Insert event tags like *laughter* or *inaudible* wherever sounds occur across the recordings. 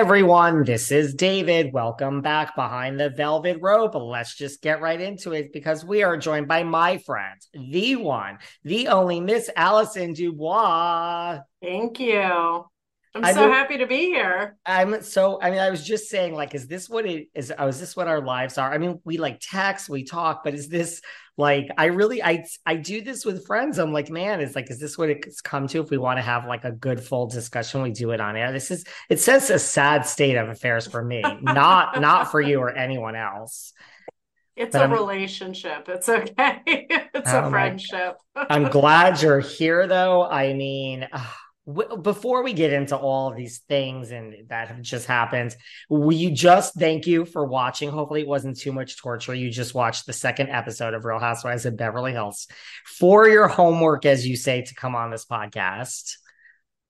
Everyone, this is David. Welcome back behind the velvet rope. Let's just get right into it because we are joined by my friend, the one, the only Miss Allison DuBois. Thank you. I'm I so know- happy to be here. I'm so I mean, I was just saying, like, is this what it is? Oh, is this what our lives are? I mean, we like text, we talk, but is this like I really I I do this with friends. I'm like, man, it's like, is this what it's come to? If we want to have like a good full discussion, we do it on air. This is it says a sad state of affairs for me, not not for you or anyone else. It's But a I'm- relationship. It's okay. *laughs* it's Oh a friendship. I'm glad you're here, though. I mean, uh, w- before we get into all of these things and that have just happened, we just thank you for watching. Hopefully, it wasn't too much torture. You just watched the second episode of Real Housewives of Beverly Hills for your homework, as you say, to come on this podcast.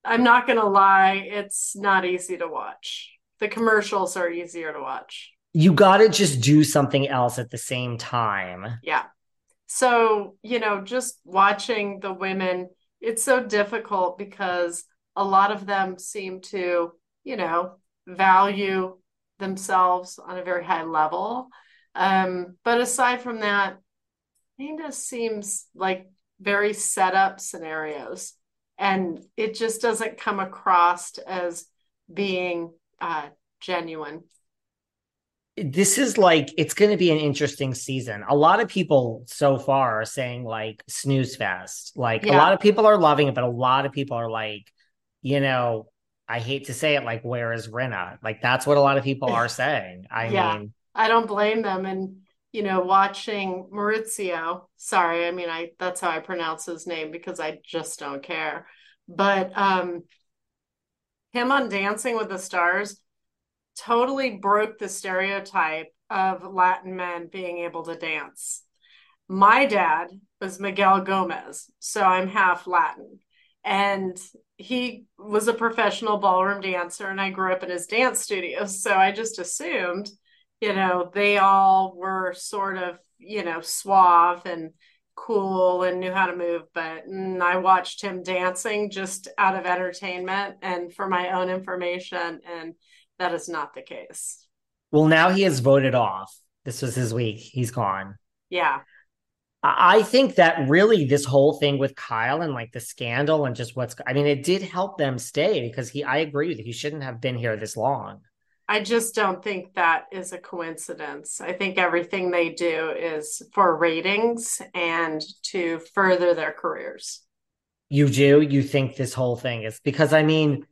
I'm not going to lie. It's not easy to watch. The commercials are easier to watch. You got to just do something else at the same time. Yeah. So, you know, just watching the women, it's so difficult because a lot of them seem to, you know, value themselves on a very high level. Um, but aside from that, of seems like very set up scenarios. And it just doesn't come across as being uh, genuine. This is like it's going to be an interesting season. A lot of people so far are saying like snooze fest. Like a lot of people are loving it, but a lot of people are like, you know, I hate to say it, like where is Rinna? Like that's what a lot of people are *laughs* saying. I Yeah. mean, I don't blame them. And, you know, watching Maurizio, sorry, I mean, I that's how I pronounce his name because I just don't care. But um, him on Dancing with the Stars totally broke the stereotype of Latin men being able to dance. My dad was Miguel Gomez, so I'm half Latin. And he was a professional ballroom dancer, and I grew up in his dance studio. So I just assumed you know, they all were sort of, you know, suave and cool and knew how to move. But mm, I watched him dancing just out of entertainment and for my own information. And that is not the case. Well, now he has voted off. This was his week. He's gone. Yeah. I think that really this whole thing with Kyle and like the scandal and just what's, I mean, it did help them stay because he, I agree with you. He shouldn't have been here this long. I just don't think that is a coincidence. I think everything they do is for ratings and to further their careers. You do? You think this whole thing is because I mean,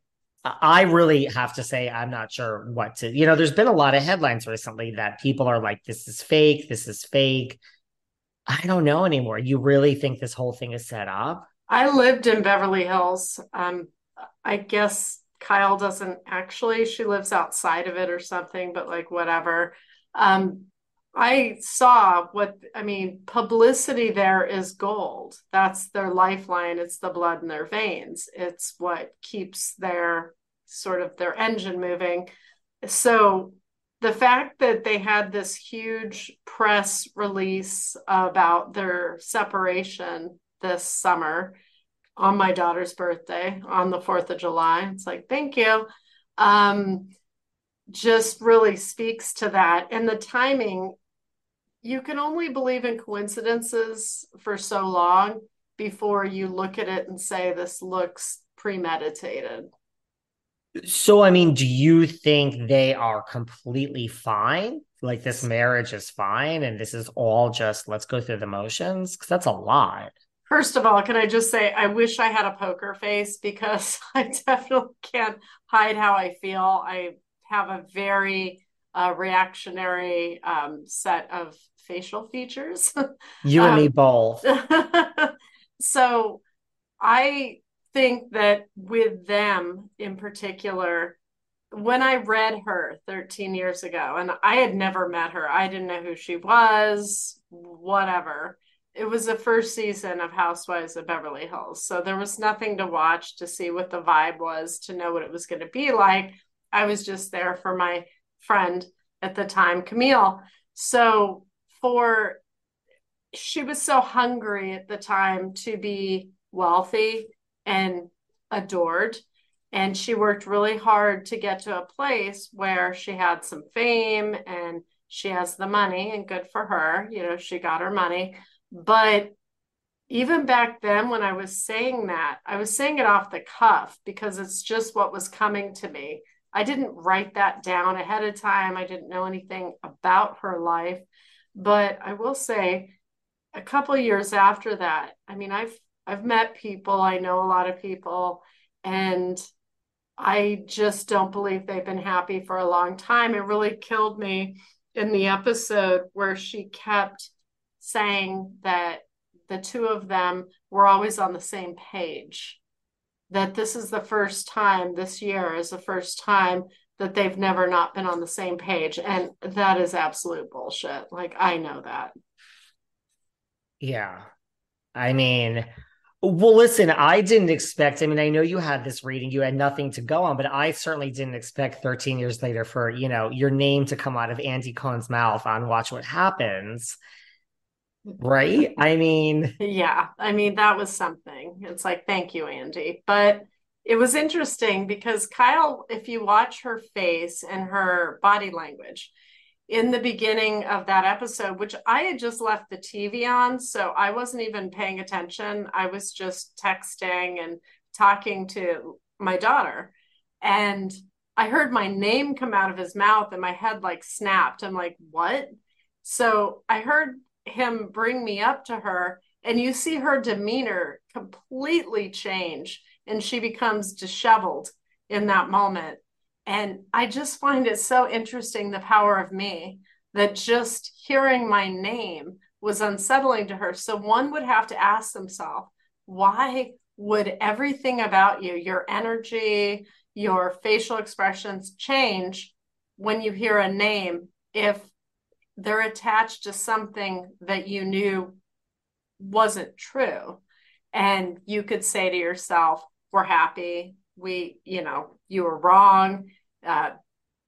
I really have to say, I'm not sure what to, you know, there's been a lot of headlines recently that people are like, this is fake, this is fake. I don't know anymore. You really think this whole thing is set up? I lived in Beverly Hills. Um, I guess Kyle doesn't actually, she lives outside of it or something, but like whatever. Um, I saw what I mean, publicity there is gold. That's their lifeline. It's the blood in their veins. It's what keeps their sort of their engine moving. So the fact that they had this huge press release about their separation this summer on my daughter's birthday on the 4th of July. It's like, thank you. Um, just really speaks to that. And the timing, you can only believe in coincidences for so long before you look at it and say, this looks premeditated. So, I mean, do you think they are completely fine? Like this marriage is fine and this is all just let's go through the motions? Because that's a lot. First of all, can I just say I wish I had a poker face because *laughs* I definitely can't hide how I feel. I have a very uh, reactionary um, set of facial features. *laughs* You and um, me both. *laughs* so I think that with them in particular, when I read her 13 years ago, and I had never met her, I didn't know who she was, whatever it was the first season of Housewives of Beverly Hills. So there was nothing to watch to see what the vibe was, to know what it was going to be like. I was just there for my friend at the time, Camille. So for she was so hungry at the time to be wealthy and adored. And she worked really hard to get to a place where she had some fame and she has the money, and good for her. You know, she got her money but even back then, when I was saying that, I was saying it off the cuff because it's just what was coming to me. I didn't write that down ahead of time. I didn't know anything about her life. But I will say, a couple years after that, I mean, I've I've met people, I know a lot of people, and I just don't believe they've been happy for a long time. It really killed me in the episode where she kept saying that the two of them were always on the same page. That this is the first time, this year is the first time that they've never not been on the same page. And that is absolute bullshit. Like, I know that. Yeah. I mean, well, listen, I didn't expect. I mean, I know you had this reading, you had nothing to go on, but I certainly didn't expect 13 years later for, you know, your name to come out of Andy Cohen's mouth on Watch What Happens right? I mean, *laughs* yeah, I mean, that was something. It's like, thank you, Andy. But it was interesting because Kyle, if you watch her face and her body language in the beginning of that episode, which I had just left the TV on, so I wasn't even paying attention. I was just texting and talking to my daughter. And I heard my name come out of his mouth and my head like snapped. I'm like, what? So I heard him bring me up to her and you see her demeanor completely change and she becomes disheveled in that moment and i just find it so interesting the power of me that just hearing my name was unsettling to her. So one would have to ask themselves, why would everything about you, your energy, your facial expressions change when you hear a name if they're attached to something that you knew wasn't true? And you could say to yourself, we're happy. We, you know, you were wrong. Uh,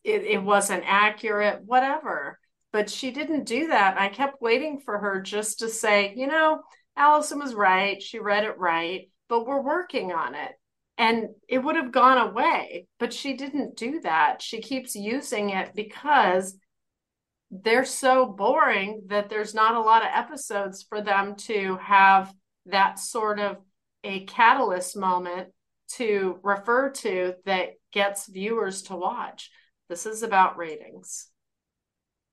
it, it wasn't accurate, whatever. But she didn't do that. I kept waiting for her just to say, you know, Allison was right. She read it right, but we're working on it. And it would have gone away, but she didn't do that. She keeps using it because they're so boring that there's not a lot of episodes for them to have that sort of a catalyst moment to refer to that gets viewers to watch. This is about ratings.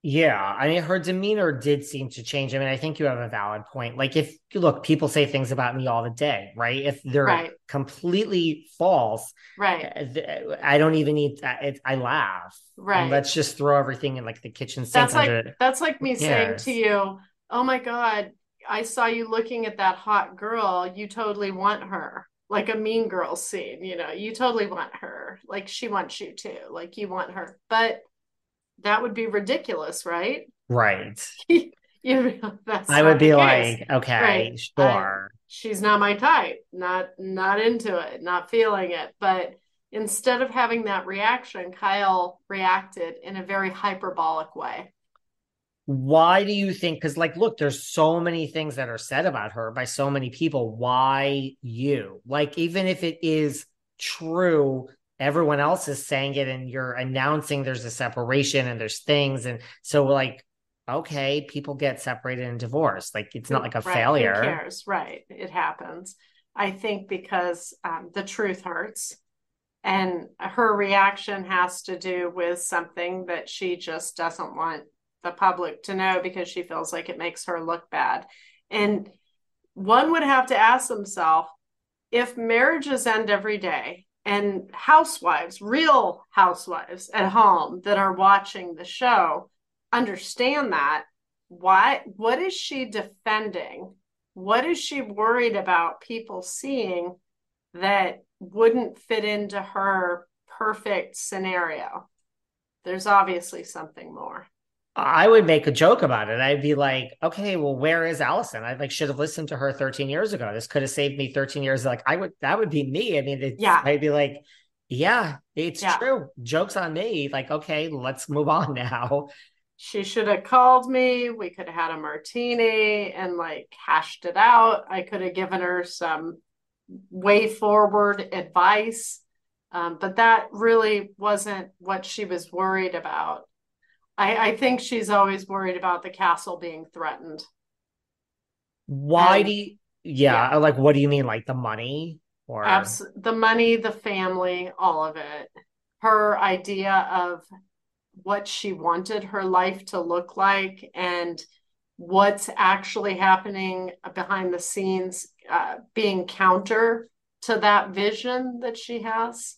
Yeah, I mean, her demeanor did seem to change. I mean, I think you have a valid point. Like, if you look, people say things about me all the day, right? If they're right. completely false, right? Uh, I don't even need. It, I laugh, right? let's just throw everything in like the kitchen sink. That's like that's like me saying to you, "Oh my god, I saw you looking at that hot girl. You totally want her." Like a mean girl scene, you know, you totally want her. Like she wants you too. Like you want her. But that would be ridiculous, right? Right. *laughs* you, I would be like, okay, right. sure. I, she's not my type. Not not into it. Not feeling it. But instead of having that reaction, Kyle reacted in a very hyperbolic way. Why do you think? Because, like, look, there's so many things that are said about her by so many people. Why you? Like, even if it is true everyone else is saying it and you're announcing there's a separation and there's things. And so like okay people get separated and divorced. Like it's not like a right. failure. Who cares? Right it happens. I think because um, the truth hurts and her reaction has to do with something that she just doesn't want the public to know because she feels like it makes her look bad. And one would have to ask themselves if marriages end every day and housewives, real housewives at home that are watching the show understand that. Why what is she defending? What is she worried about people seeing that wouldn't fit into her perfect scenario? There's obviously something more. I would make a joke about it. I'd be like, okay, well, where is Allison? I like should have listened to her 13 years ago. This could have saved me 13 years. Like I would, that would be me. I mean, yeah, I'd be like, yeah, it's yeah. true. Jokes on me. Like, okay, let's move on now. She should have called me. We could have had a martini and like hashed it out. I could have given her some way forward advice. Um, but that really wasn't what she was worried about. I, I think she's always worried about the castle being threatened. Why and, do you, yeah, yeah, like what do you mean? Like the money or abs- the money, the family, all of it. Her idea of what she wanted her life to look like and what's actually happening behind the scenes uh, being counter to that vision that she has.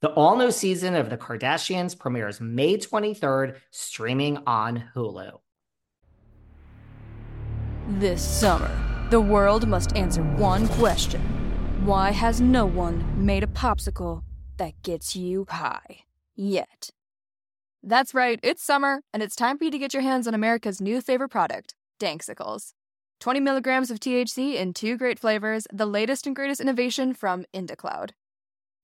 The all new season of The Kardashians premieres May 23rd, streaming on Hulu. This summer, the world must answer one question Why has no one made a popsicle that gets you high yet? That's right, it's summer, and it's time for you to get your hands on America's new favorite product, Danksicles. 20 milligrams of THC in two great flavors, the latest and greatest innovation from IndaCloud.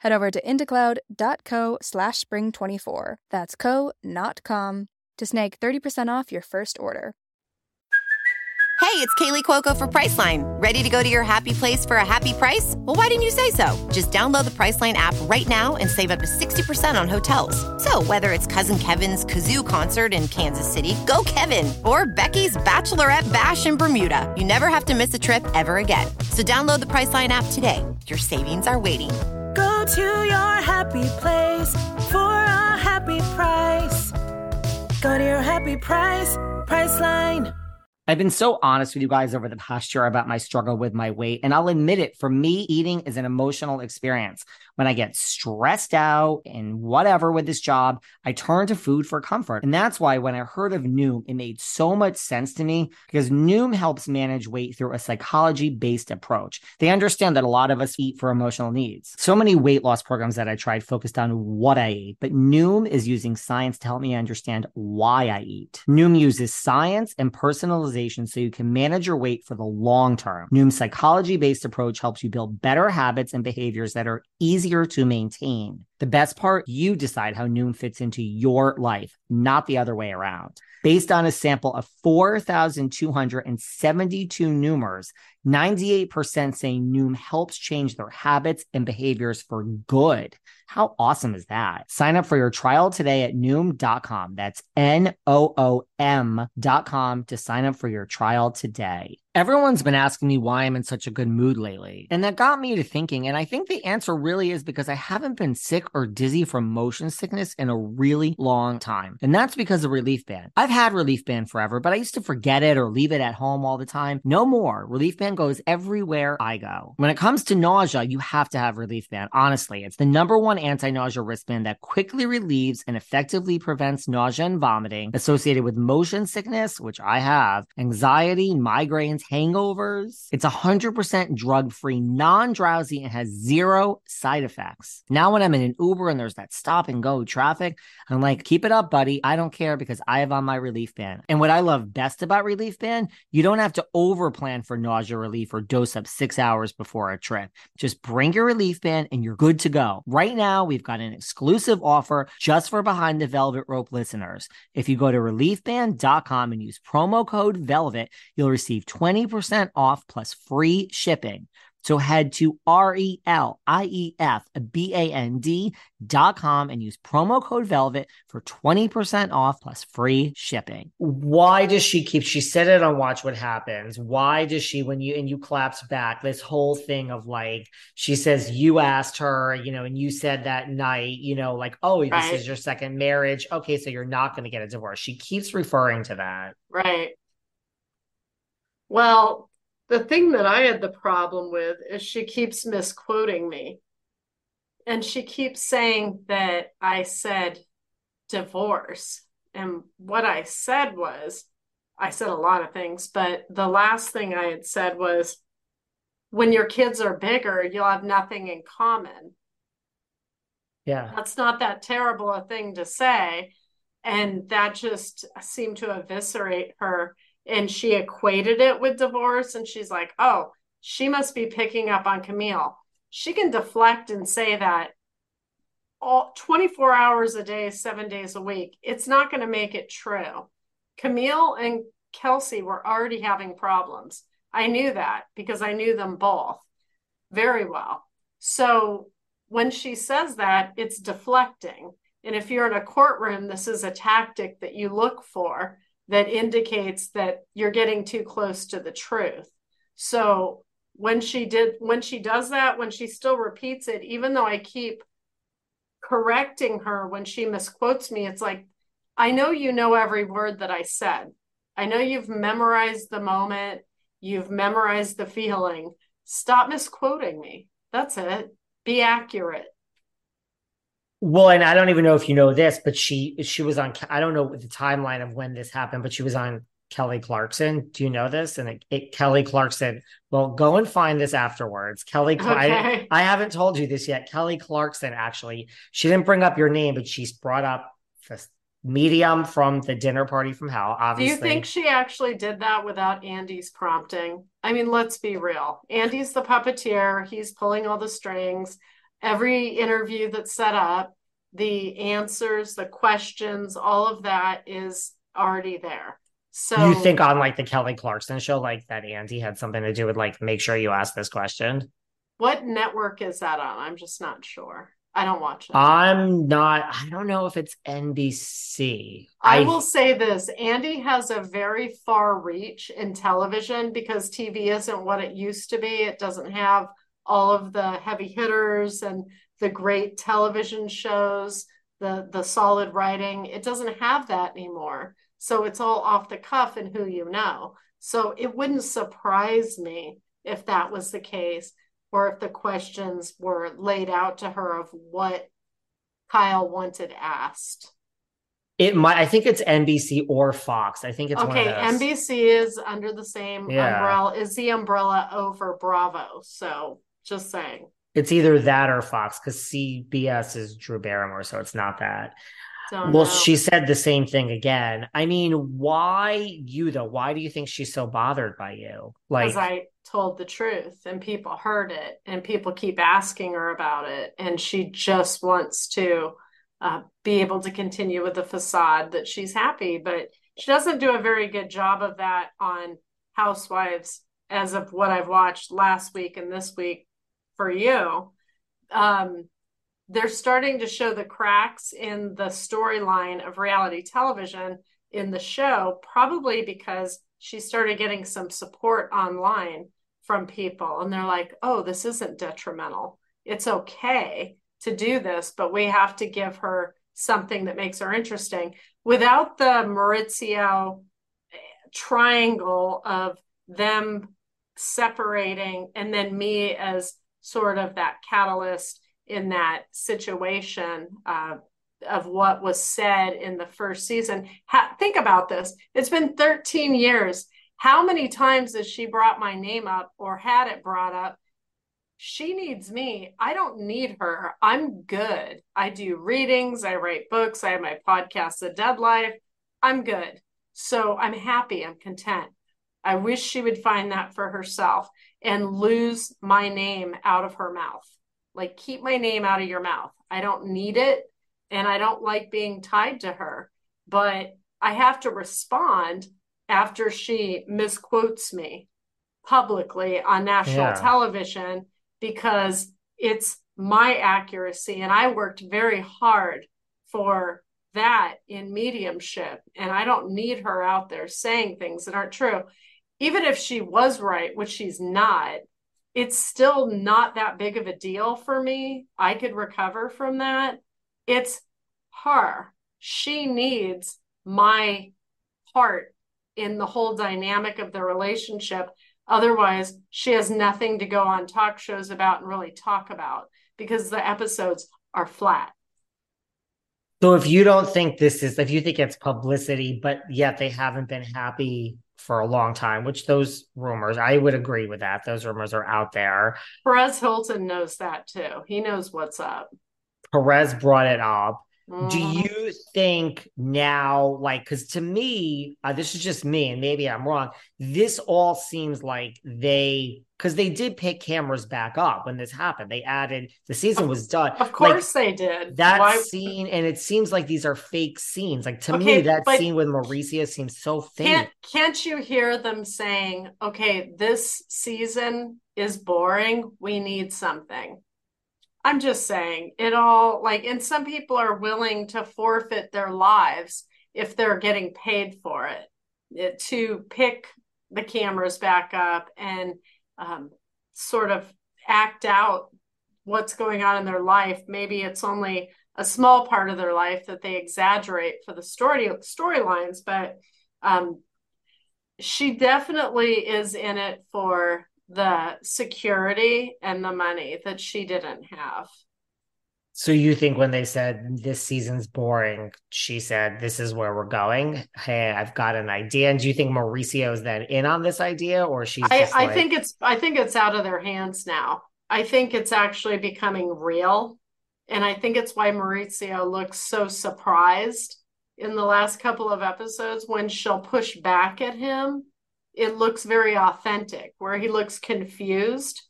Head over to indacloud.co slash spring24. That's co, not com, to snag 30% off your first order. Hey, it's Kaley Cuoco for Priceline. Ready to go to your happy place for a happy price? Well, why didn't you say so? Just download the Priceline app right now and save up to 60% on hotels. So, whether it's Cousin Kevin's Kazoo concert in Kansas City, go Kevin, or Becky's Bachelorette Bash in Bermuda, you never have to miss a trip ever again. So, download the Priceline app today. Your savings are waiting. Go to your happy place for a happy price. Go to your happy price, Priceline. I've been so honest with you guys over the past year about my struggle with my weight. And I'll admit it, for me, eating is an emotional experience. When I get stressed out and whatever with this job, I turn to food for comfort. And that's why when I heard of Noom, it made so much sense to me because Noom helps manage weight through a psychology based approach. They understand that a lot of us eat for emotional needs. So many weight loss programs that I tried focused on what I ate, but Noom is using science to help me understand why I eat. Noom uses science and personalization so you can manage your weight for the long term. Noom's psychology based approach helps you build better habits and behaviors that are easier to maintain. The best part, you decide how Noom fits into your life, not the other way around. Based on a sample of 4,272 Noomers, 98% say Noom helps change their habits and behaviors for good. How awesome is that? Sign up for your trial today at Noom.com. That's N O O M.com to sign up for your trial today. Everyone's been asking me why I'm in such a good mood lately. And that got me to thinking. And I think the answer really is because I haven't been sick or dizzy from motion sickness in a really long time. And that's because of Relief Band. I've had Relief Band forever, but I used to forget it or leave it at home all the time. No more. Relief Band goes everywhere I go. When it comes to nausea, you have to have Relief Band. Honestly, it's the number one anti nausea wristband that quickly relieves and effectively prevents nausea and vomiting associated with motion sickness, which I have, anxiety, migraines, hangovers. It's 100% drug free, non drowsy, and has zero side effects. Now, when I'm in an Uber and there's that stop and go traffic, I'm like, keep it up, buddy. I don't care because I have on my relief band. And what I love best about relief band, you don't have to over plan for nausea relief or dose up six hours before a trip. Just bring your relief band and you're good to go. Right now, we've got an exclusive offer just for Behind the Velvet Rope listeners. If you go to reliefband.com and use promo code VELVET, you'll receive 20% off plus free shipping. So head to R-E-L-I-E-F-B-A-N-D dot com and use promo code Velvet for 20% off plus free shipping. Why does she keep, she said it on Watch What Happens. Why does she, when you, and you collapse back, this whole thing of like, she says, you asked her, you know, and you said that night, you know, like, oh, this Right. is your second marriage. Okay. So you're not going to get a divorce. She keeps referring to that. Right. Well, the thing that I had the problem with is she keeps misquoting me. And she keeps saying that I said divorce. And what I said was, I said a lot of things, but the last thing I had said was, when your kids are bigger, you'll have nothing in common. Yeah. That's not that terrible a thing to say. And that just seemed to eviscerate her. And she equated it with divorce. And she's like, oh, she must be picking up on Camille. She can deflect and say that all 24 hours a day, seven days a week. It's not going to make it true. Camille and Kelsey were already having problems. I knew that because I knew them both very well. So when she says that, it's deflecting. And if you're in a courtroom, this is a tactic that you look for that indicates that you're getting too close to the truth. So when she did, when she does that, when she still repeats it, even though I keep correcting her when she misquotes me, it's like, I know you know every word that I said. I know you've memorized the moment, you've memorized the feeling. Stop misquoting me. That's it. Be accurate. Well, and I don't even know if you know this, but she she was on. I don't know the timeline of when this happened, but she was on Kelly Clarkson. Do you know this? And it, it, Kelly Clarkson. Well, go and find this afterwards. Kelly, Cl- I, I haven't told you this yet. Kelly Clarkson actually. She didn't bring up your name, but she's brought up this medium from the dinner party from hell. Obviously, Do you think she actually did that without Andy's prompting? I mean, let's be real. Andy's the puppeteer. He's pulling all the strings. Every interview that's set up, the answers, the questions, all of that is already there. So you think on like the Kelly Clarkson show, like that Andy had something to do with like make sure you ask this question? what network is that on? I'm just not sure. I don't watch it. I'm not. I don't know if it's NBC. I will say this Andy has a very far reach in television because TV isn't what it used to be. It doesn't have all of the heavy hitters and the great television shows, the the solid writing. It doesn't have that anymore. So it's all off the cuff and who you know. So it wouldn't surprise me if that was the case or if the questions were laid out to her of what Kyle wanted asked. It might. I think it's NBC or Fox. I think it's okay. One of those. NBC is under the same Yeah. umbrella. Is the umbrella over Bravo? So just saying. It's either that or Fox because CBS is Drew Barrymore, so it's not that. Don't well, know. she said the same thing again. I mean, why you though? Why do you think she's so bothered by you? Like, because I told the truth and people heard it and people keep asking her about it and she just wants to uh, be able to continue with the facade that she's happy but she doesn't do a very good job of that on housewives as of what i've watched last week and this week for you um, they're starting to show the cracks in the storyline of reality television in the show, probably because she started getting some support online from people. And they're like, oh, this isn't detrimental. It's okay to do this, but we have to give her something that makes her interesting. Without the Maurizio triangle of them separating and then me as sort of that catalyst in that situation uh, of what was said in the first season. Ha- think about this. It's been 13 years. How many times has she brought my name up or had it brought up? She needs me. I don't need her. I'm good. I do readings, I write books, I have my podcast, The Dead Life. I'm good. So I'm happy, I'm content. I wish she would find that for herself and lose my name out of her mouth. Like, keep my name out of your mouth. I don't need it and I don't like being tied to her, but I have to respond after she misquotes me publicly on national Yeah. television because it's my accuracy and I worked very hard for that in mediumship and I don't need her out there saying things that aren't true even if she was right which she's not it's still not that big of a deal for me. I could recover from that. It's her. She needs my part in the whole dynamic of the relationship. Otherwise she has nothing to go on talk shows about and really talk about because the episodes are flat. So if you don't think this is, if you think it's publicity, but yet they haven't been happy for a long time, which those rumors, I would agree with that. Those rumors are out there. Perez Hilton knows that too. He knows what's up. Perez brought it up. Do Mhm. you think now, like, because to me, uh, this is just me, and maybe I'm wrong. This all seems like they, because they did pick cameras back up when this happened. They added the season was done. Of course they did. that Why- scene, and it seems like these are fake scenes. Like to Okay, me, that scene with Mauricio seems so fake. Can't can't you hear them saying, "Okay, this season is boring. We need something." I'm just saying it all like and some people are willing to forfeit their lives if they're getting paid for it, it to pick the cameras back up and um, sort of act out what's going on in their life. Maybe it's only a small part of their life that they exaggerate for the story storylines, but um, she definitely is in it for the security and the money that she didn't have. So you think when they said this season's boring, she said this is where we're going. Hey, I've got an idea. And do you think Mauricio is then in on this idea, or she's I, I like, think it's I think it's out of their hands now. I think it's actually becoming real. And I think it's why Mauricio looks so surprised in the last couple of episodes when she'll push back at him, it looks very authentic, where he looks confused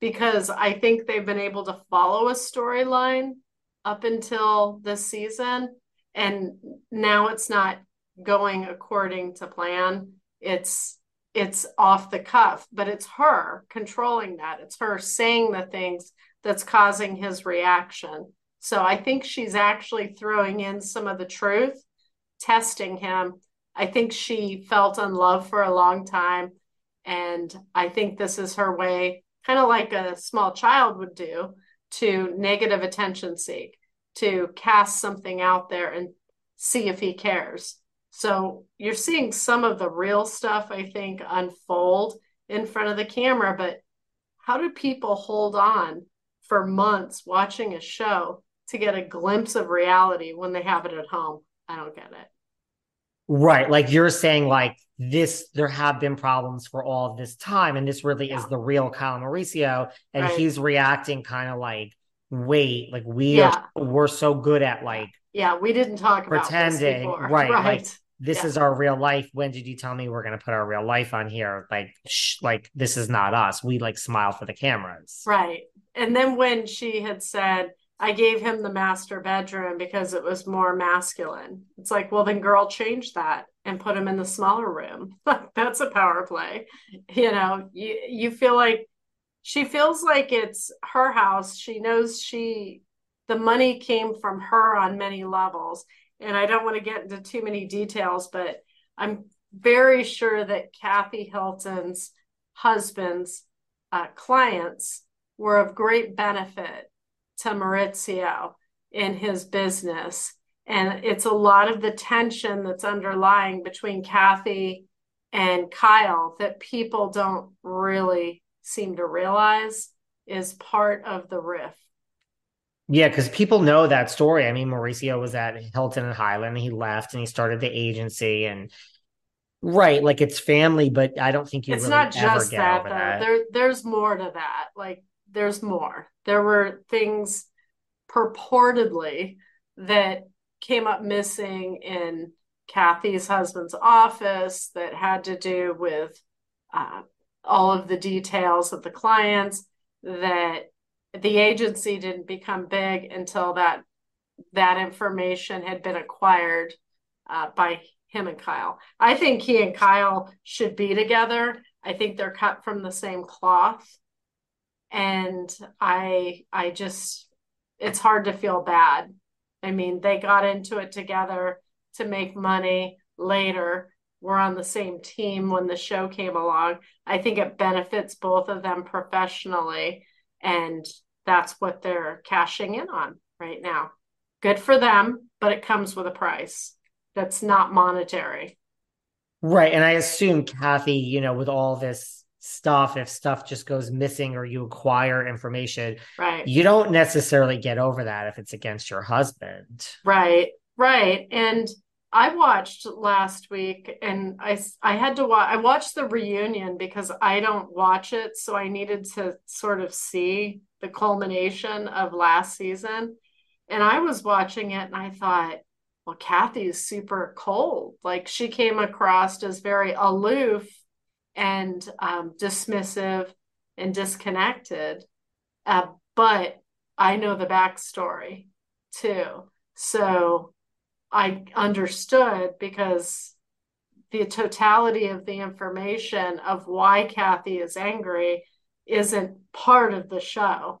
because I think they've been able to follow a storyline up until this season. And now it's not going according to plan. It's it's off the cuff, but it's her controlling that. It's her saying the things that's causing his reaction. So I think she's actually throwing in some of the truth, testing him. I think she felt unloved for a long time. And I think this is her way, kind of like a small child would do, to negative attention seek, to cast something out there and see if he cares. So you're seeing some of the real stuff, I think, unfold in front of the camera. But how do people hold on for months watching a show to get a glimpse of reality when they have it at home? I don't get it. Right. Like you're saying, like this, there have been problems for all of this time. And this really yeah. is the real Kyle Mauricio. And right. he's reacting kind of like, wait, like we yeah. are, we're so good at like, yeah, we didn't talk pretending, right? *laughs* Right. Like, this yeah. is our real life. When did you tell me we're going to put our real life on here? Like, shh, like this is not us. We like smile for the cameras. Right. And then when she had said, I gave him the master bedroom because it was more masculine. It's like, well, then girl, change that and put him in the smaller room. *laughs* That's a power play. You know, you, you feel like she feels like it's her house. She knows she, the money came from her on many levels and I don't want to get into too many details, but I'm very sure that Kathy Hilton's husband's uh, clients were of great benefit to Maurizio in his business. And it's a lot of the tension that's underlying between Kathy and Kyle that people don't really seem to realize is part of the rift. Yeah, because people know that story. I mean, Mauricio was at Hilton and Hyland. And he left and he started the agency, and right, like it's family. But I don't think you. It's really not just that, though. That. There, there's more to that. Like, there's more. There were things purportedly that came up missing in Kathy's husband's office that had to do with uh, all of the details of the clients that the agency didn't become big until that that information had been acquired uh, by him and Kyle. I think he and Kyle should be together. I think they're cut from the same cloth, and I I just it's hard to feel bad. I mean, they got into it together to make money later. We're on the same team when the show came along. I think it benefits both of them professionally and that's what they're cashing in on right now. Good for them, but it comes with a price that's not monetary. Right. And I assume, Kathy, you know, with all this stuff, if stuff just goes missing or you acquire information, right. you don't necessarily get over that if it's against your husband. Right. Right. And I watched last week and I I had to watch I watched the reunion because I don't watch it so I needed to sort of see the culmination of last season and I was watching it and I thought well Kathy's super cold like she came across as very aloof and um, dismissive and disconnected uh, but I know the backstory too so I understood because the totality of the information of why Kathy is angry isn't part of the show.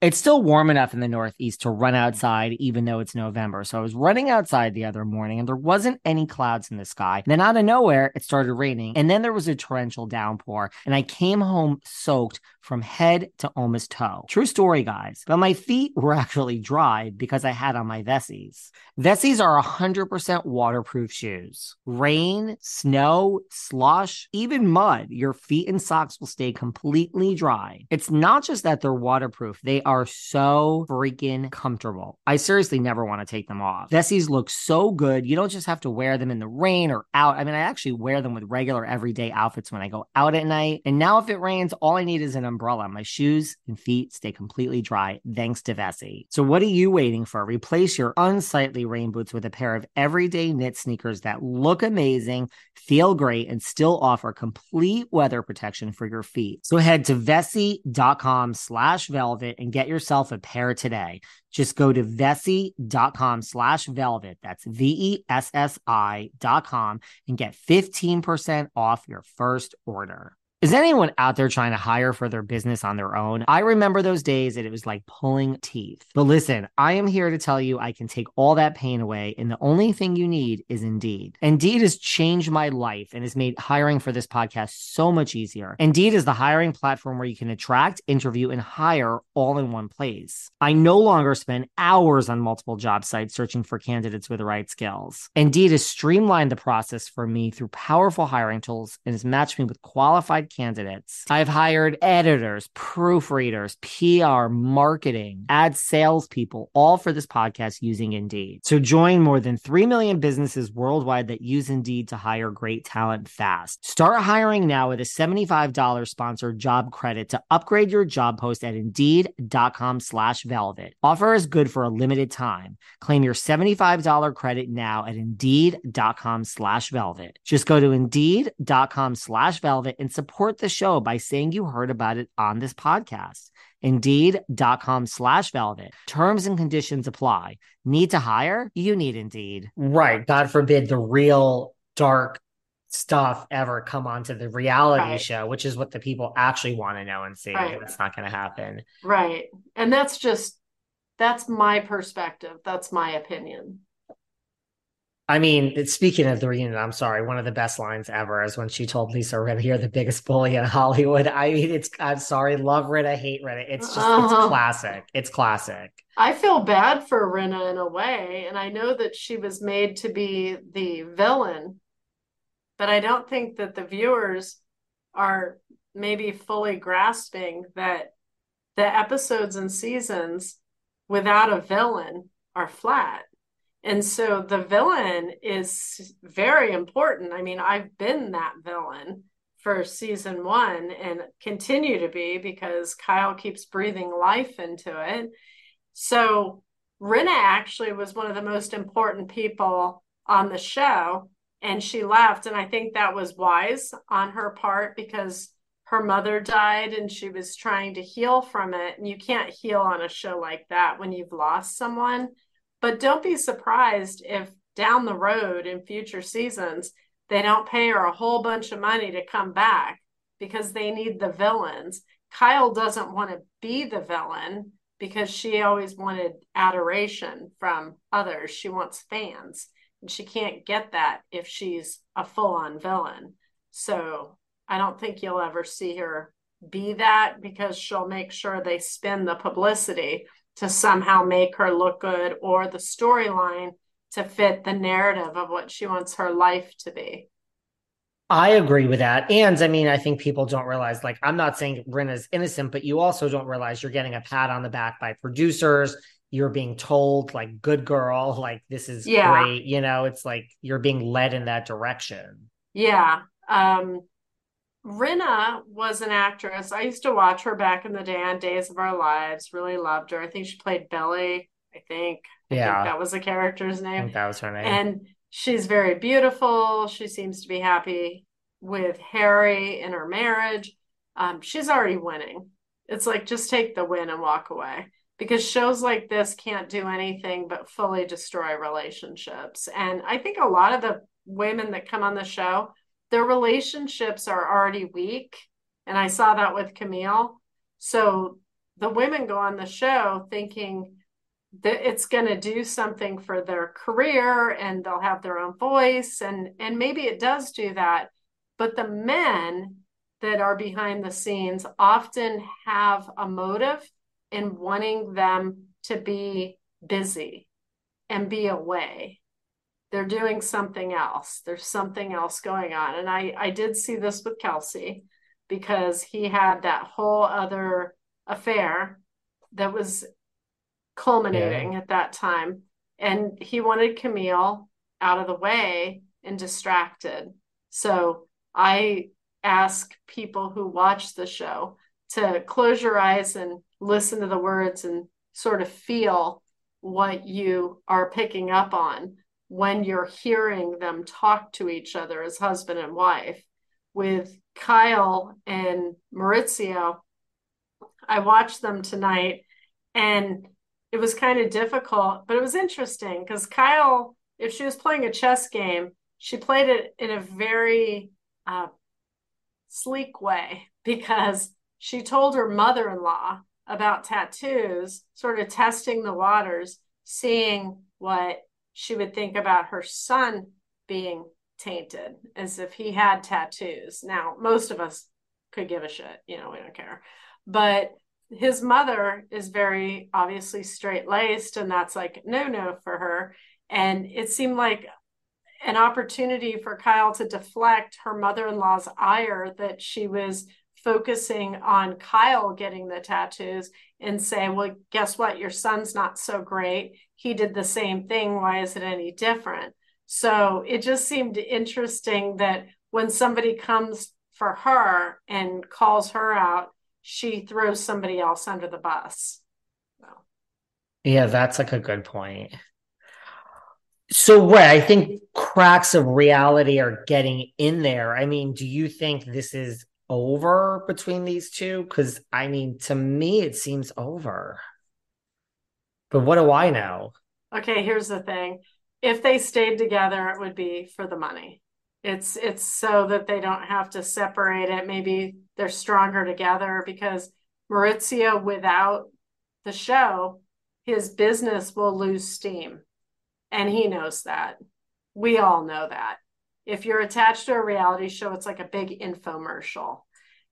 It's still warm enough in the Northeast to run outside, even though it's November. So I was running outside the other morning and there wasn't any clouds in the sky. And then out of nowhere, it started raining. And then there was a torrential downpour. And I came home soaked from head to almost toe. True story, guys. But my feet were actually dry because I had on my Vessies. Vessies are 100% waterproof shoes. Rain, snow, slush, even mud, your feet and socks will stay completely dry. It's not just that they're waterproof, they are so freaking comfortable. I seriously never want to take them off. Vessies look so good. You don't just have to wear them in the rain or out. I mean, I actually wear them with regular everyday outfits when I go out at night. And now if it rains, all I need is an umbrella. My shoes and feet stay completely dry thanks to Vessi. So what are you waiting for? Replace your unsightly rain boots with a pair of everyday knit sneakers that look amazing, feel great, and still offer complete weather protection for your feet. So head to vessi.com slash velvet and get yourself a pair today. Just go to vessi.com slash velvet. That's V-E-S-S-I dot com and get 15% off your first order. Is anyone out there trying to hire for their business on their own? I remember those days that it was like pulling teeth. But listen, I am here to tell you I can take all that pain away, and the only thing you need is Indeed. Indeed has changed my life and has made hiring for this podcast so much easier. Indeed is the hiring platform where you can attract, interview, and hire all in one place. I no longer spend hours on multiple job sites searching for candidates with the right skills. Indeed has streamlined the process for me through powerful hiring tools and has matched me with qualified candidates. I've hired editors, proofreaders, PR, marketing, ad salespeople, all for this podcast using Indeed. So join more than 3 million businesses worldwide that use Indeed to hire great talent fast. Start hiring now with a $75 sponsored job credit to upgrade your job post at Indeed.com slash velvet. Offer is good for a limited time. Claim your $75 credit now at Indeed.com slash velvet. Just go to Indeed.com slash velvet and support support the show by saying you heard about it on this podcast. Indeed.com slash velvet. Terms and conditions apply. Need to hire? You need Indeed. Right. God forbid the real dark stuff ever come onto the reality right. show, which is what the people actually want to know and see. Right. That's not going to happen. Right. And that's just, that's my perspective. That's my opinion. I mean, speaking of the reunion, I'm sorry. One of the best lines ever is when she told Lisa Rinna, "You're the biggest bully in Hollywood." I mean, it's I'm sorry, love Rinna, hate Rinna. It's just uh-huh. it's classic. It's classic. I feel bad for Rinna in a way, and I know that she was made to be the villain, but I don't think that the viewers are maybe fully grasping that the episodes and seasons without a villain are flat and so the villain is very important. I mean, I've been that villain for season one and continue to be because Kyle keeps breathing life into it. So Rinna actually was one of the most important people on the show and she left. And I think that was wise on her part because her mother died and she was trying to heal from it. And you can't heal on a show like that when you've lost someone. But don't be surprised if down the road in future seasons, they don't pay her a whole bunch of money to come back because they need the villains. Kyle doesn't want to be the villain because she always wanted adoration from others. She wants fans, and she can't get that if she's a full on villain. So I don't think you'll ever see her be that because she'll make sure they spin the publicity to somehow make her look good or the storyline to fit the narrative of what she wants her life to be. I agree with that. And I mean, I think people don't realize, like, I'm not saying Rinna's innocent, but you also don't realize you're getting a pat on the back by producers. You're being told, like, good girl, like, this is yeah. great. You know, it's like you're being led in that direction. Yeah. Um, Rinna was an actress. I used to watch her back in the day on Days of Our Lives. Really loved her. I think she played Billy. I think. I yeah, think that was the character's name. that was her name. And she's very beautiful. She seems to be happy with Harry in her marriage. Um, she's already winning. It's like just take the win and walk away because shows like this can't do anything but fully destroy relationships. And I think a lot of the women that come on the show their relationships are already weak. And I saw that with Camille. So the women go on the show thinking that it's going to do something for their career and they'll have their own voice and and maybe it does do that but the men that are behind the scenes often have a motive in wanting them to be busy and be away they're doing something else there's something else going on and i i did see this with kelsey because he had that whole other affair that was culminating yeah. at that time. And he wanted Camille out of the way and distracted. So I ask people who watch the show to close your eyes and listen to the words and sort of feel what you are picking up on when you're hearing them talk to each other as husband and wife. With Kyle and Mauricio, I watched them tonight and it was kind of difficult, but it was interesting because Kyle, if she was playing a chess game, she played it in a very uh, sleek way *laughs* because she told her mother in law about tattoos, sort of testing the waters, seeing what she would think about her son being tainted as if he had tattoos. Now, most of us could give a shit, you know, we don't care. But his mother is very obviously straight laced, and that's like no no for her. And it seemed like an opportunity for Kyle to deflect her mother in law's ire that she was focusing on Kyle getting the tattoos and say, well, guess what? Your son's not so great. He did the same thing. Why is it any different? So it just seemed interesting that when somebody comes for her and calls her out, she throws somebody else under the bus. So. Yeah, that's like a good point. So, right, I think cracks of reality are getting in there. I mean, do you think this is over between these two? Because, I mean, to me, it seems over. But what do I know? Okay, here's the thing if they stayed together, it would be for the money. It's it's so that they don't have to separate it. Maybe they're stronger together because Mauricio without the show, his business will lose steam. And he knows that. We all know that. If you're attached to a reality show, it's like a big infomercial.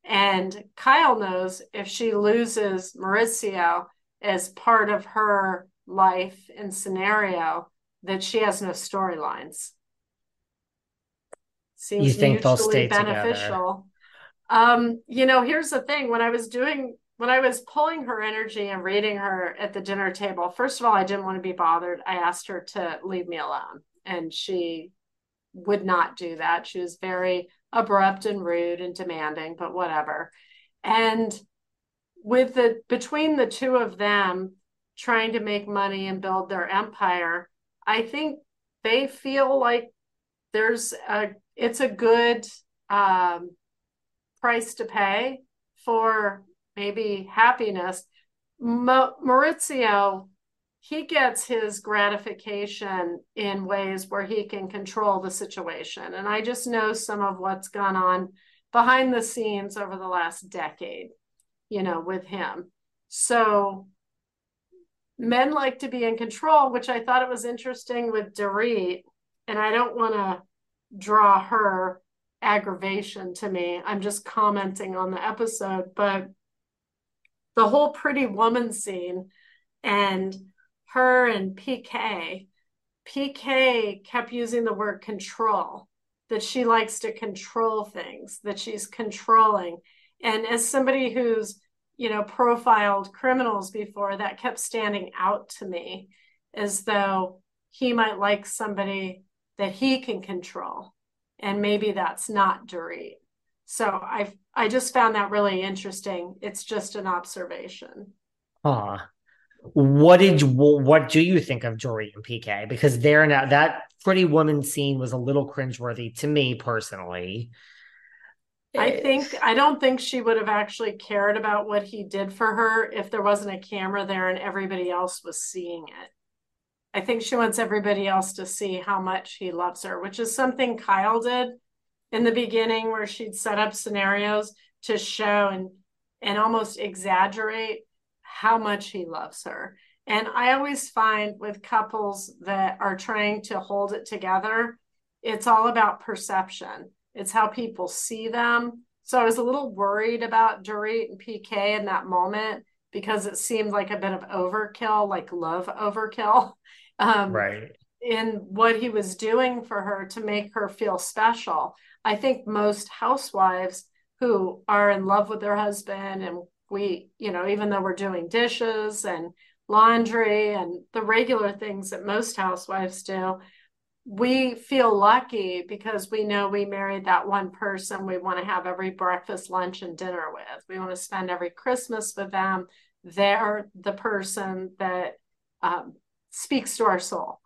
And Kyle knows if she loses Mauricio as part of her life and scenario, that she has no storylines seems you think they'll stay beneficial. Together. Um, you know, here's the thing: when I was doing, when I was pulling her energy and reading her at the dinner table, first of all, I didn't want to be bothered. I asked her to leave me alone, and she would not do that. She was very abrupt and rude and demanding, but whatever. And with the between the two of them trying to make money and build their empire, I think they feel like there's a it's a good um, price to pay for maybe happiness. Ma- Mauricio, he gets his gratification in ways where he can control the situation. And I just know some of what's gone on behind the scenes over the last decade, you know, with him. So men like to be in control, which I thought it was interesting with Dorit. And I don't want to draw her aggravation to me. I'm just commenting on the episode, but the whole pretty woman scene and her and PK, PK kept using the word control, that she likes to control things, that she's controlling. And as somebody who's, you know, profiled criminals before, that kept standing out to me as though he might like somebody that he can control. And maybe that's not Dorit. So I I just found that really interesting. It's just an observation. Huh. What did what do you think of Dorit and PK? Because they're now that pretty woman scene was a little cringeworthy to me personally. I think I don't think she would have actually cared about what he did for her if there wasn't a camera there and everybody else was seeing it. I think she wants everybody else to see how much he loves her, which is something Kyle did in the beginning where she'd set up scenarios to show and and almost exaggerate how much he loves her. And I always find with couples that are trying to hold it together, it's all about perception. It's how people see them. So I was a little worried about Dorit and PK in that moment because it seemed like a bit of overkill, like love overkill. *laughs* Um, right. In what he was doing for her to make her feel special. I think most housewives who are in love with their husband and we, you know, even though we're doing dishes and laundry and the regular things that most housewives do, we feel lucky because we know we married that one person we want to have every breakfast, lunch, and dinner with. We want to spend every Christmas with them. They're the person that um, speaks to our soul.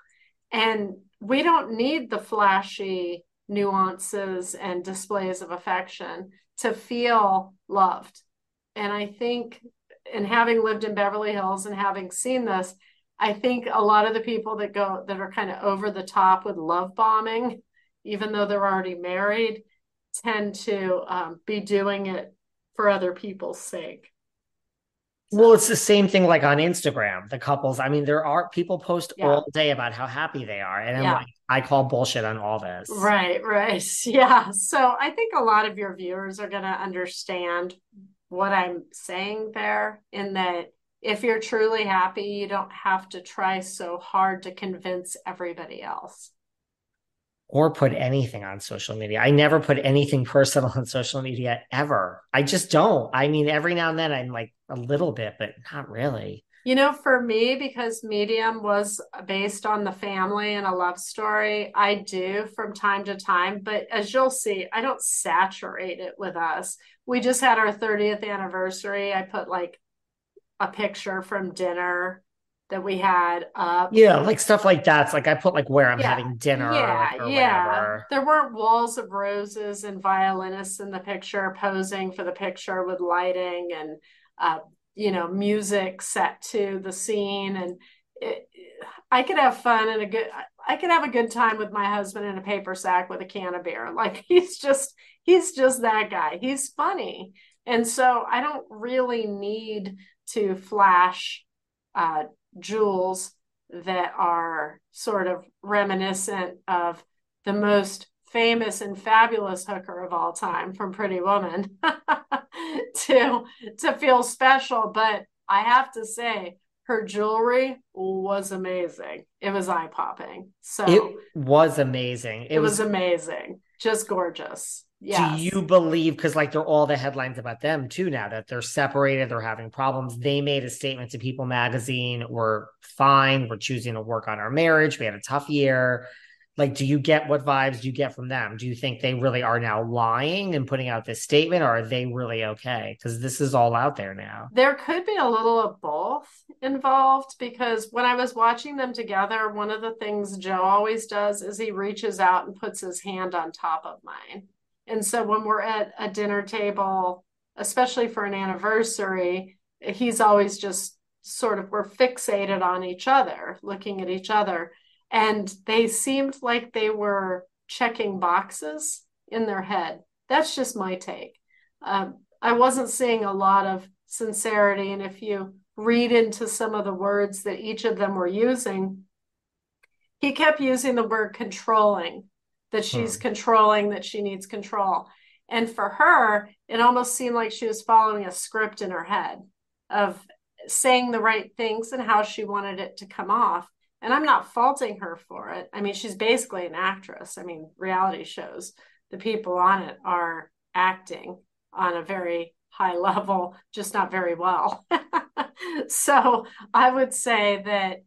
And we don't need the flashy nuances and displays of affection to feel loved. And I think, and having lived in Beverly Hills and having seen this, I think a lot of the people that go that are kind of over the top with love bombing, even though they're already married, tend to um, be doing it for other people's sake. So. Well, it's the same thing like on Instagram. The couples, I mean, there are people post yeah. all day about how happy they are. And yeah. like, i call bullshit on all this. Right, right. *laughs* Yeah. So I think a lot of your viewers are going to understand what I'm saying there in that if you're truly happy, you don't have to try so hard to convince everybody else. Or put anything on social media. I never put anything *laughs* personal on social media ever. I just don't. I mean, every now and then I'm like a little bit, but not really. You know, for me, because Medium was based on the family and a love story, I do from time to time. But as you'll see, I don't saturate it with us. We just had our 30th anniversary. I put like a picture from dinner that we had up. Yeah, like stuff like that's like I put like where I'm yeah. having dinner. Yeah, or, yeah. Whatever. There weren't walls of roses and violinists in the picture posing for the picture with lighting and uh, you know music set to the scene and it, I could have fun and a good I could have a good time with my husband in a paper sack with a can of beer. *laughs* Like he's just he's just that guy. He's funny. And so I don't really need to flash uh, jewels that are sort of reminiscent of the most famous and fabulous hooker of all time from Pretty Woman *laughs* to to feel special. But I have to say, her jewelry was amazing. It was eye popping. So it was amazing. It, it was, was amazing. Just gorgeous. Do you believe because like they're all the headlines about them too now that they're separated, they're having problems. They made a statement to People magazine, we're fine, we're choosing to work on our marriage. We had a tough year. Like, do you get what vibes do you get from them? Do you think they really are now lying and putting out this statement, or are they really okay? Because this is all out there now. There could be a little of both involved because when I was watching them together, one of the things Joe always does is he reaches out and puts his hand on top of mine and so when we're at a dinner table, especially for an anniversary, he's always just sort of we're fixated on each other, looking at each other. And they seemed like they were checking boxes in their head. That's just my take. Um, I wasn't seeing a lot of sincerity. And if you read into some of the words that each of them were using, he kept using the word controlling that she's hmm. controlling, that she needs control. And for her, it almost seemed like she was following a script in her head of saying the right things and how she wanted it to come off. And I'm not faulting her for it. I mean, she's basically an actress. I mean, reality shows, the people on it are acting on a very high *laughs* level, just not very well. *laughs* so I would say that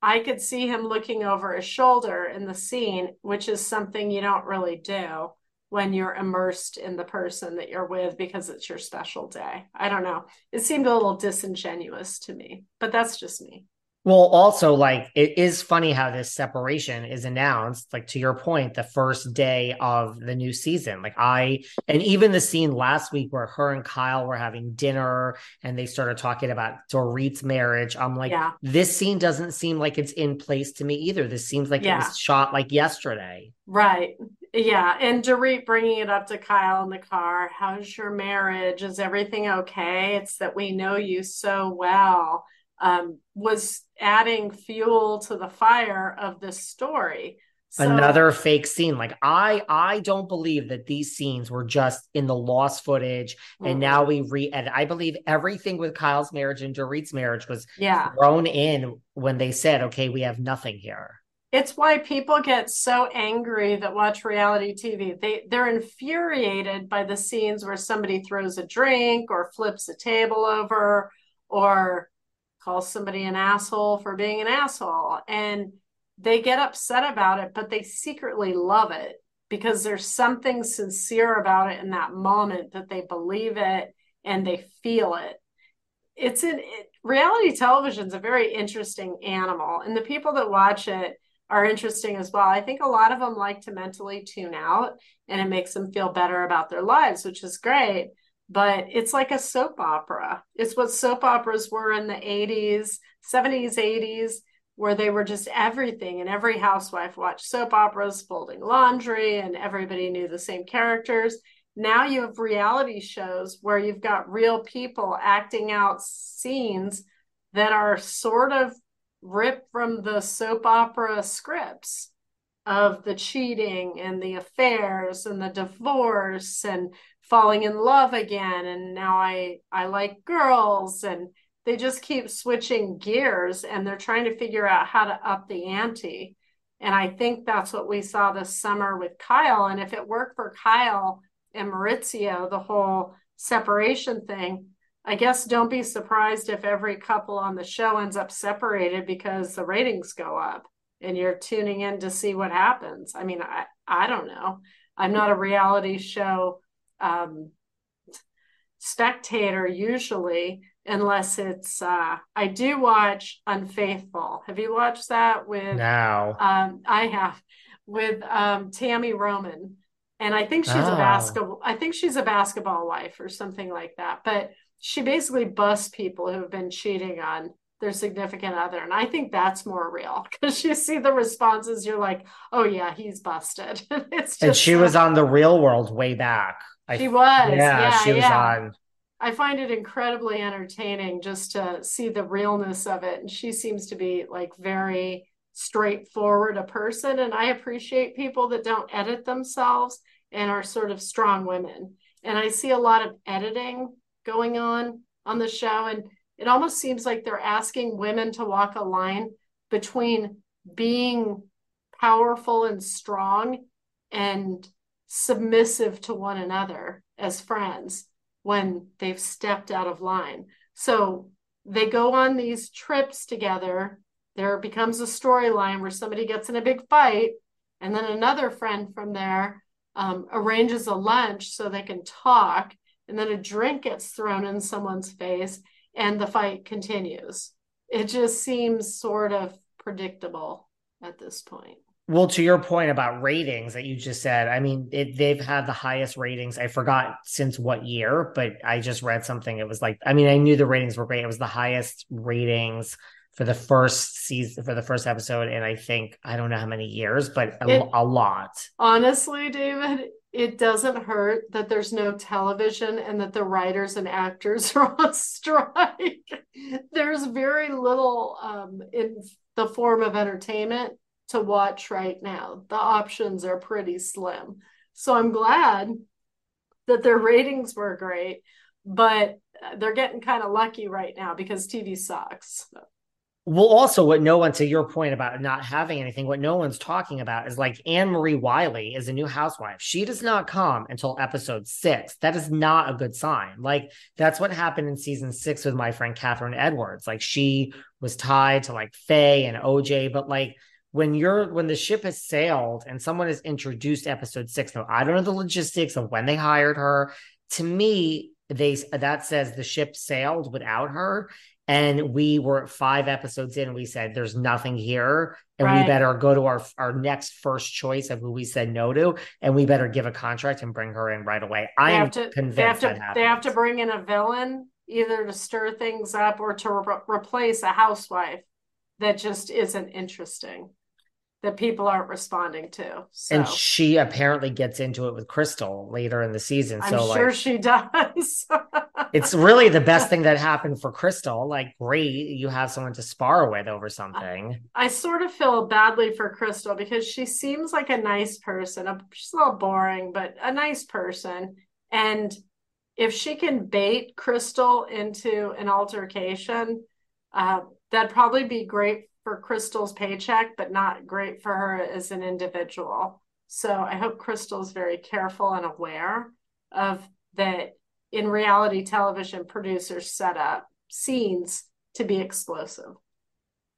I could see him looking over his shoulder in the scene, which is something you don't really do when you're immersed in the person that you're with because it's your special day. I don't know. It seemed a little disingenuous to me, but that's just me. Well, also, like, it is funny how this separation is announced, like, to your point, the first day of the new season. Like, I, and even the scene last week where her and Kyle were having dinner and they started talking about Dorit's marriage. I'm like, Yeah. this scene doesn't seem like it's in place to me either. This seems like it was shot like yesterday. Right. Yeah. And Dorit bringing it up to Kyle in the car. How's your marriage? Is everything okay? It's that we know you so well. Um, was adding fuel to the fire of this story. So, Another fake scene. Like, I, I don't believe that these scenes were just in the lost footage and Mhm. now we re-edit. I believe everything with Kyle's marriage and Dorit's marriage was yeah. thrown in when they said, okay, we have nothing here. It's why people get so angry that watch reality TV. They they're infuriated by the scenes where somebody throws a drink or flips a table over or calls somebody an asshole for being an asshole. And they get upset about it but they secretly love it because there's something sincere about it in that moment that they believe it and they feel it. It's an it, reality television is a very interesting animal and the people that watch it are interesting as well. I think a lot of them like to mentally tune out and it makes them feel better about their lives which is great but it's like a soap opera. It's what soap operas were in the 80s 70s 80s where they were just everything and every housewife watched soap operas folding laundry and everybody knew the same characters. Now you have reality shows where you've got real people acting out scenes that are sort of ripped from the soap opera scripts of the cheating and the affairs and the divorce and falling in love again and now I I like girls and they just keep switching gears and they're trying to figure out how to up the ante and I think that's what we saw this summer with Kyle and if it worked for Kyle and Mauricio the whole separation thing I guess don't be surprised if every couple on the show ends up separated because the ratings go up and you're tuning in to see what happens. I mean, I, I don't know. I'm not a reality show um, spectator usually, unless it's, uh, I do watch Unfaithful. Have you watched that with, Now, um, I have, with um, Tami Roman. And I think she's a Oh. basketball, I think she's a basketball wife or something like that. But she basically busts people who have been cheating on their significant other. And I think that's more real *laughs* because you see the responses, you're like, oh, yeah, he's busted. *laughs* it's just and she was on the real world way back. I, She was, yeah, she was yeah. on. I find it incredibly entertaining just to see the realness of it. And she seems to be like very straightforward a person. And I appreciate people that don't edit themselves and are sort of strong women. And I see a lot of editing going on on the show. And it almost seems like they're asking women to walk a line between being powerful and strong and submissive to one another as friends when they've stepped out of line. So they go on these trips together. There becomes a storyline where somebody gets in a big fight, and then another friend from there um, arranges a lunch so they can talk, and then a drink gets thrown in someone's face, and the fight continues. It just seems sort of predictable at this point. Well, to your point about ratings that you just said, I mean, it, they've had the highest ratings. I forgot since what year, but I just read something. It was like, I mean, I knew the ratings were great. It was the highest ratings for the first season, for the first episode, and I think I don't know how many years, but a, It- a lot. Honestly, David, it doesn't hurt that there's no television and that the writers and actors *laughs* are on strike. There's very little um, in the form of entertainment to watch right now. The options are pretty slim. So I'm glad that their ratings were great, but they're getting kind of lucky right now because TV sucks. Well, also, what no one, to your point about not having anything, what no one's talking about is like Annemarie Wiley is a new housewife. She does not come until episode six. That is not a good sign. Like, that's what happened in season six with my friend Kathryn Edwards. Like, she was tied to like Faye and OJ, but like, when you're when the ship has sailed and someone has introduced episode six, now I don't know the logistics of when they hired her. To me, they that says the ship sailed without her And we were five episodes in, and we said, "There's nothing here, and Right. we better go to our our next first choice of who we said no to, and we better give a contract and bring her in right away." I am have to, convinced they have to, that they have to bring in a villain either to stir things up or to re- replace a housewife that just isn't interesting, that people aren't responding to. So And she apparently gets into it with Crystal later in the season. I'm so sure like, she does. *laughs* it's really the best thing that happened for Crystal. Like, great, you have someone to spar with over something. I sort of feel badly for Crystal because she seems like a nice person. A- She's a little boring, but a nice person. And if she can bait Crystal into an altercation, uh, that'd probably be great for Crystal's paycheck, but not great for her as an individual. So I hope Crystal's very careful and aware of that in reality television producers set up scenes to be explosive.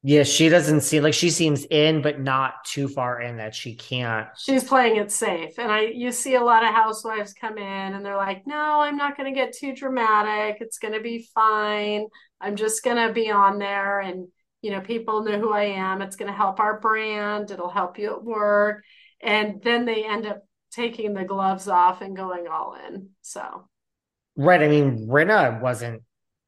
Yeah, she doesn't seem like she seems in, but not too far in that she can't. she's playing it safe and i you see a lot of housewives come in and they're like no i'm not going to get too dramatic it's going to be fine i'm just going to be on there and you know people know who i am it's going to help our brand it'll help you at work and then they end up taking the gloves off and going all in so Right. I mean, Rinna wasn't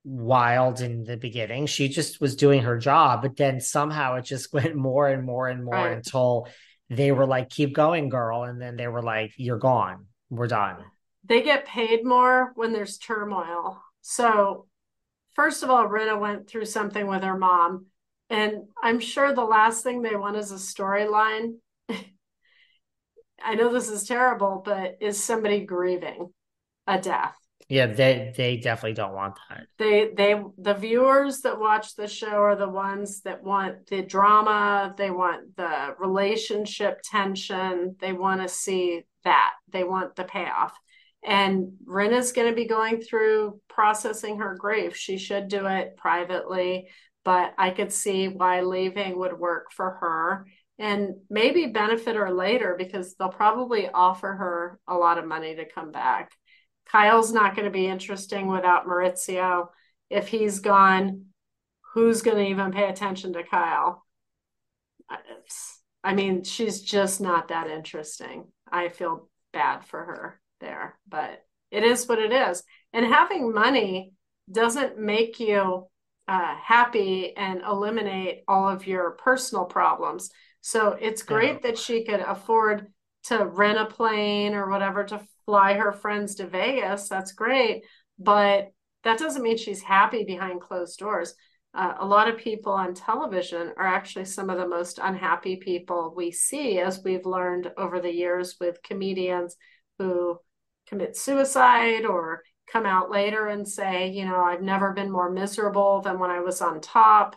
wild in the beginning. She just was doing her job, but then somehow it just *laughs* went more and more and more Right. until they were like, keep going, girl. And then they were like, you're gone. We're done. they get paid more when there's turmoil. So, first of all, Rinna went through something with her mom, and I'm sure the last thing they want is a storyline. *laughs* I know this is terrible, but is somebody grieving a death? Yeah, they they definitely don't want that. They they the viewers that watch the show are the ones that want the drama, they want the relationship tension, they want to see that. They want the payoff. And Rinna's going to be going through processing her grief. She should do it privately, but I could see why leaving would work for her and maybe benefit her later because they'll probably offer her a lot of money to come back. Kyle's not going to be interesting without Mauricio. If he's gone, who's going to even pay attention to Kyle? I mean, she's just not that interesting. I feel bad for her there, but it is what it is. And having money doesn't make you uh, happy and eliminate all of your personal problems. So it's great that she could afford to rent a plane or whatever to fly her friends to Vegas. That's great. But that doesn't mean she's happy behind closed doors. Uh, a lot of people on television are actually some of the most unhappy people we see, as we've learned over the years with comedians who commit suicide or come out later and say, you know, I've never been more miserable than when I was on top.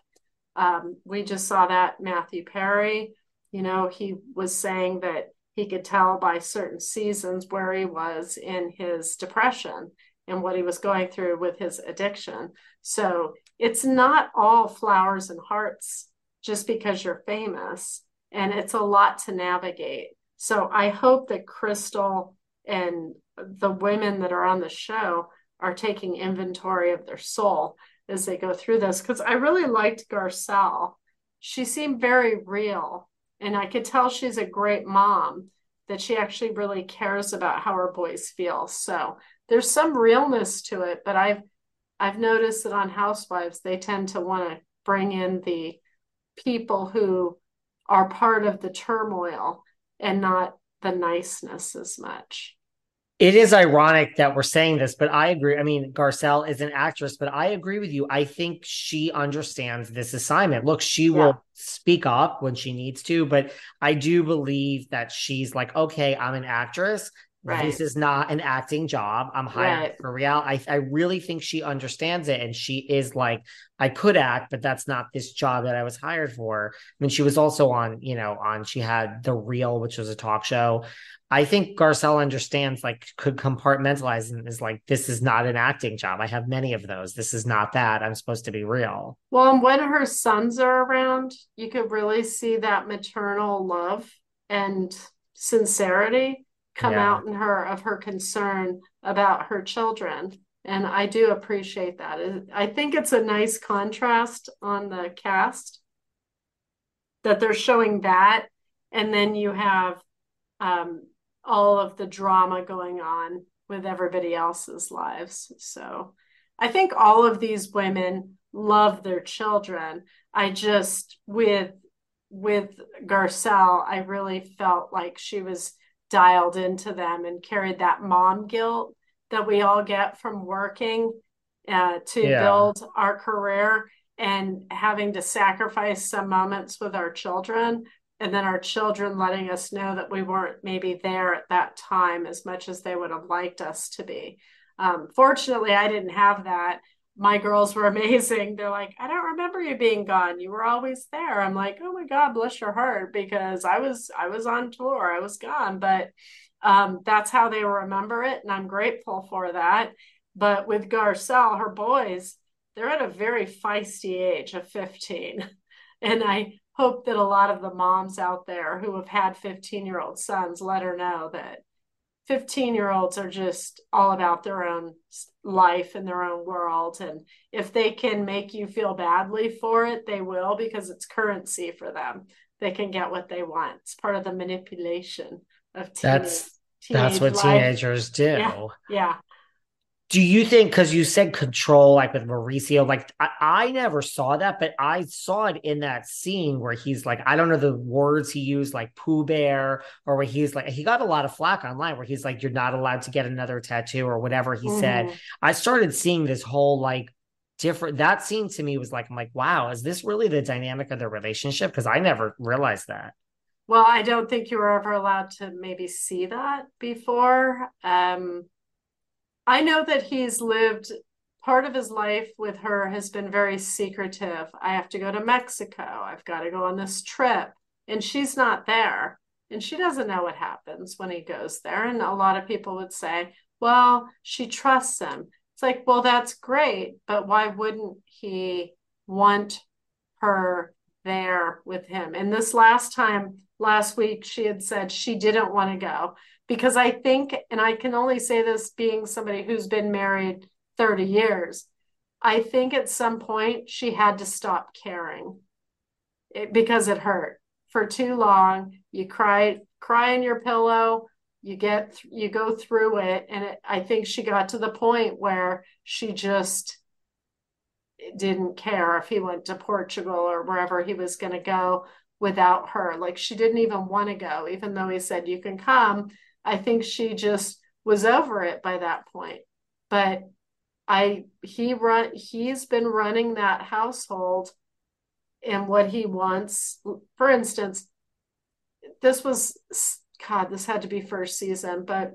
Um, we just saw that Matthew Perry, you know, he was saying that he could tell by certain seasons where he was in his depression and what he was going through with his addiction. So it's not all flowers and hearts just because you're famous, and it's a lot to navigate. So I hope that Crystal and the women that are on the show are taking inventory of their soul as they go through this because I really liked Garcelle. She seemed very real, and I could tell she's a great mom that she actually really cares about how her boys feel. So there's some realness to it, but I've I've noticed that on Housewives they tend to want to bring in the people who are part of the turmoil and not the niceness as much. It is ironic that we're saying this, but I agree. I mean, Garcelle is an actress, but I agree with you. I think she understands this assignment. Look, she will speak up when she needs to, but I do believe that she's like, okay, I'm an actress. Right. This is not an acting job. I'm hired Right. for real. I, I really think she understands it. And she is like, I could act, but that's not this job that I was hired for. I mean, she was also on, you know, on, she had The Real, which was a talk show. I think Garcelle understands, like, could compartmentalize and is like, this is not an acting job. I have many of those. This is not that. I'm supposed to be real. Well, and when her sons are around, you could really see that maternal love and sincerity come Yeah. out in her of her concern about her children. And I do appreciate that. I think it's a nice contrast on the cast that they're showing that. And then you have um, all of the drama going on with everybody else's lives. So I think all of these women love their children. I just with with Garcelle, I really felt like she was dialed into them and carried that mom guilt that we all get from working uh, to yeah. build our career and having to sacrifice some moments with our children and then our children letting us know that we weren't maybe there at that time as much as they would have liked us to be. Um, fortunately i didn't have that. My girls were *laughs* amazing. They're like i don't remember you being gone. You were always there. I'm like oh my god bless your heart because i was i was on tour. I was gone. But um, that's how they remember it and i'm grateful for that. But with garcelle her boys they're at a very feisty age of 15 *laughs* and i hope that a lot of the moms out there who have had 15 year old sons let her know that 15 year olds are just all about their own life and their own world. And if they can make you feel badly for it they will because it's currency for them. They can get what they want. It's part of the manipulation of teenage, that's that's what life. teenagers do. Yeah, yeah do you think because you said control like with mauricio like I, I, never saw that but i saw it in that scene where he's like i don't know the words he used like pooh bear or where he's like he got a lot of flack online where he's like you're not allowed to get another tattoo or whatever he mm-hmm. said i started seeing this whole like different that scene to me was like i'm like wow is this really the dynamic of the relationship? Because i never realized that. Well i don't think you were ever allowed to maybe see that before um I know that he's lived part of his life with her has been very secretive. I have to go to Mexico. I've got to go on this trip. And she's not there. And she doesn't know what happens when he goes there. And a lot of people would say, well, she trusts him. It's like, well, that's great. But why wouldn't he want her there with him? And this last time, last week, she had said she didn't want to go because I think, and I can only say this being somebody who's been married 30 years, I think at some point she had to stop caring it, because it hurt for too long. You cry, cry in your pillow, you get, you go through it. And it, I think she got to the point where she just didn't care if he went to Portugal or wherever he was going to go without her. Like she didn't even want to go, even though he said, You can come. I think she just was over it by that point. But I he run he's been running that household and what he wants. For instance, this was God, this had to be first season, but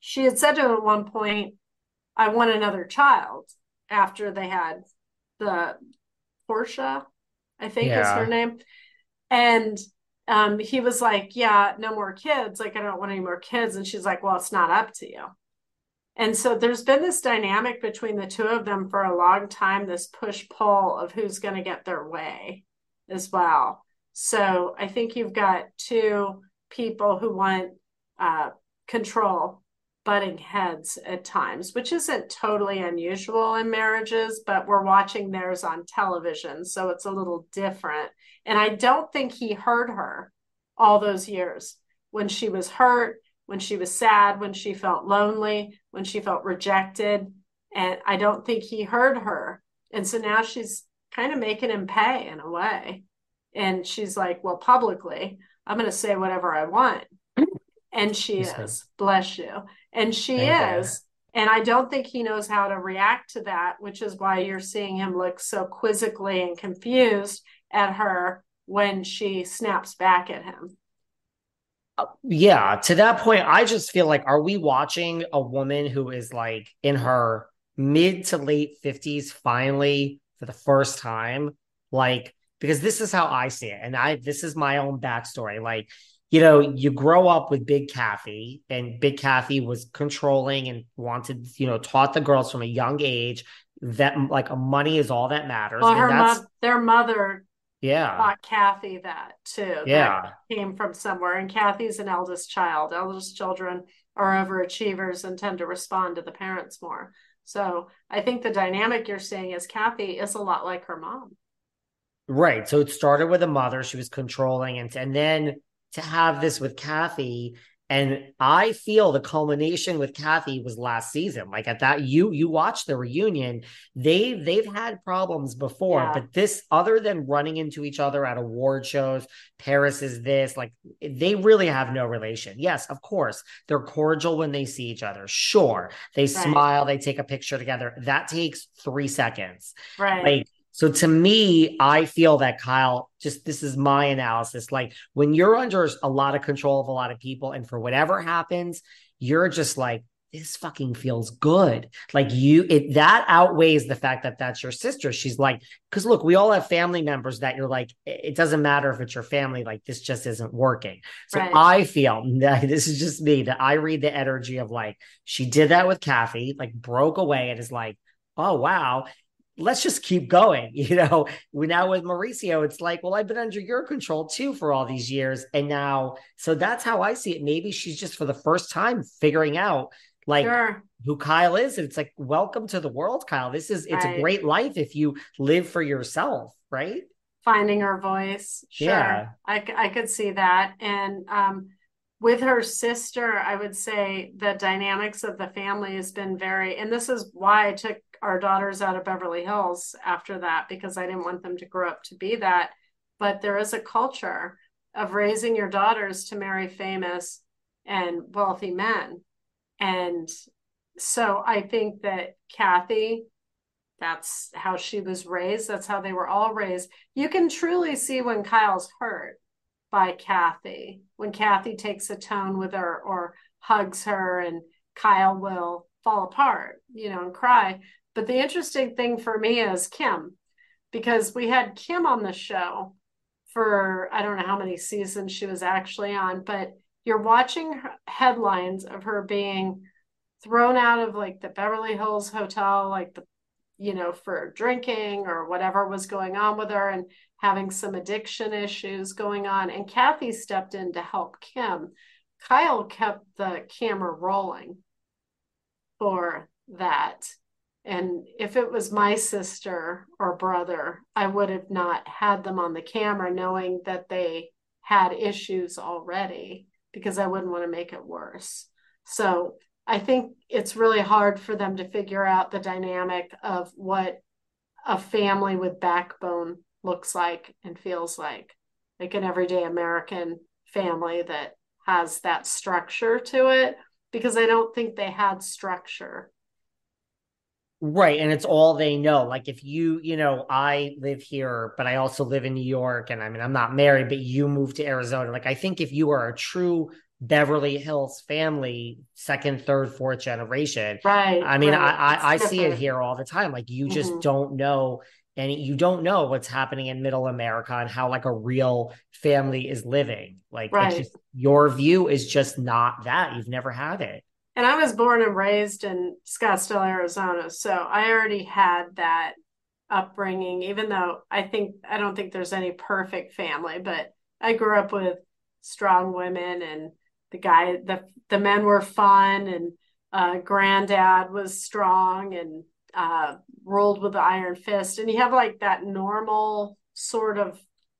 she had said to him at one point, I want another child after they had the Portia, I think yeah. is her name. And um, he was like, Yeah, no more kids. Like, I don't want any more kids. And she's like, Well, it's not up to you. And so there's been this dynamic between the two of them for a long time, this push pull of who's going to get their way as well. So I think you've got two people who want uh, control butting heads at times, which isn't totally unusual in marriages, but we're watching theirs on television. So it's a little different. And I don't think he heard her all those years when she was hurt, when she was sad, when she felt lonely, when she felt rejected. And I don't think he heard her. And so now she's kind of making him pay in a way. And she's like, well, publicly, I'm going to say whatever I want. And she is, bless you. And she Thank is. You. And I don't think he knows how to react to that, which is why you're seeing him look so quizzically and confused at her when she snaps back at him. Uh, yeah, to that point, I just feel like, are we watching a woman who is like in her mid to late 50s finally for the first time? Like, because this is how I see it. And I, this is my own backstory. Like, you know, you grow up with Big Kathy, and Big Kathy was controlling and wanted, you know, taught the girls from a young age that like money is all that matters. Well, her mo- their mother yeah taught Kathy that too. Yeah. That came from somewhere. And Kathy's an eldest child. Eldest children are overachievers and tend to respond to the parents more. So I think the dynamic you're seeing is Kathy is a lot like her mom. Right. So it started with a mother, she was controlling, and, and then to have this with Kathy, and I feel the culmination with Kathy was last season. Like at that, you you watched the reunion. They they've had problems before, yeah. but this other than running into each other at award shows, Paris is this, like they really have no relation. Yes, of course, they're cordial when they see each other. Sure. They right. smile, they take a picture together. That takes three seconds. Right. Like so to me, I feel that Kyle, just this is my analysis. Like when you're under a lot of control of a lot of people, and for whatever happens, you're just like, this fucking feels good. Like you, it that outweighs the fact that that's your sister. She's like, because look, we all have family members that you're like, it doesn't matter if it's your family, like this just isn't working. So right. I feel *laughs* that this is just me that I read the energy of like, she did that with Kathy, like broke away and is like, oh wow let's just keep going. *laughs* You know, we now with Mauricio, it's like, well, I've been under your control too for all these years. And now, so that's how I see it. Maybe she's just for the first time figuring out like sure. who Kyle is. And it's like, welcome to the world, Kyle. This is, it's right. a great life if you live for yourself, right? Finding her voice. Sure. Yeah. I, I could see that. And, um, with her sister, I would say the dynamics of the family has been very, and this is why I took our daughters out of Beverly Hills after that because I didn't want them to grow up to be that. But there is a culture of raising your daughters to marry famous and wealthy men. And so I think that Kathy, that's how she was raised. That's how they were all raised. You can truly see when Kyle's hurt by Kathy, when Kathy takes a tone with her or hugs her, and Kyle will fall apart, you know, and cry. But the interesting thing for me is Kim, because we had Kim on the show for I don't know how many seasons she was actually on, but you're watching headlines of her being thrown out of like the Beverly Hills hotel, like the you know, for drinking or whatever was going on with her and having some addiction issues going on. And Kathy stepped in to help Kim. Kyle kept the camera rolling for that. And if it was my sister or brother, I would have not had them on the camera knowing that they had issues already because I wouldn't want to make it worse. So I think it's really hard for them to figure out the dynamic of what a family with backbone looks like and feels like, like an everyday American family that has that structure to it, because I don't think they had structure Right. And it's all they know. Like if you, you know, I live here, but I also live in New York and I mean, I'm not married, but you moved to Arizona. Like I think if you are a true Beverly Hills family, second, third, fourth generation. Right. I mean, right. I, I, I see it here all the time. Like you just mm-hmm. don't know and you don't know what's happening in middle America and how like a real family is living. Like right. just, your view is just not that. You've never had it and I was born and raised in Scottsdale, Arizona. So I already had that upbringing, even though I think, I don't think there's any perfect family, but I grew up with strong women and the guy, the, the men were fun and uh, granddad was strong and uh, ruled with the iron fist. And you have like that normal sort of,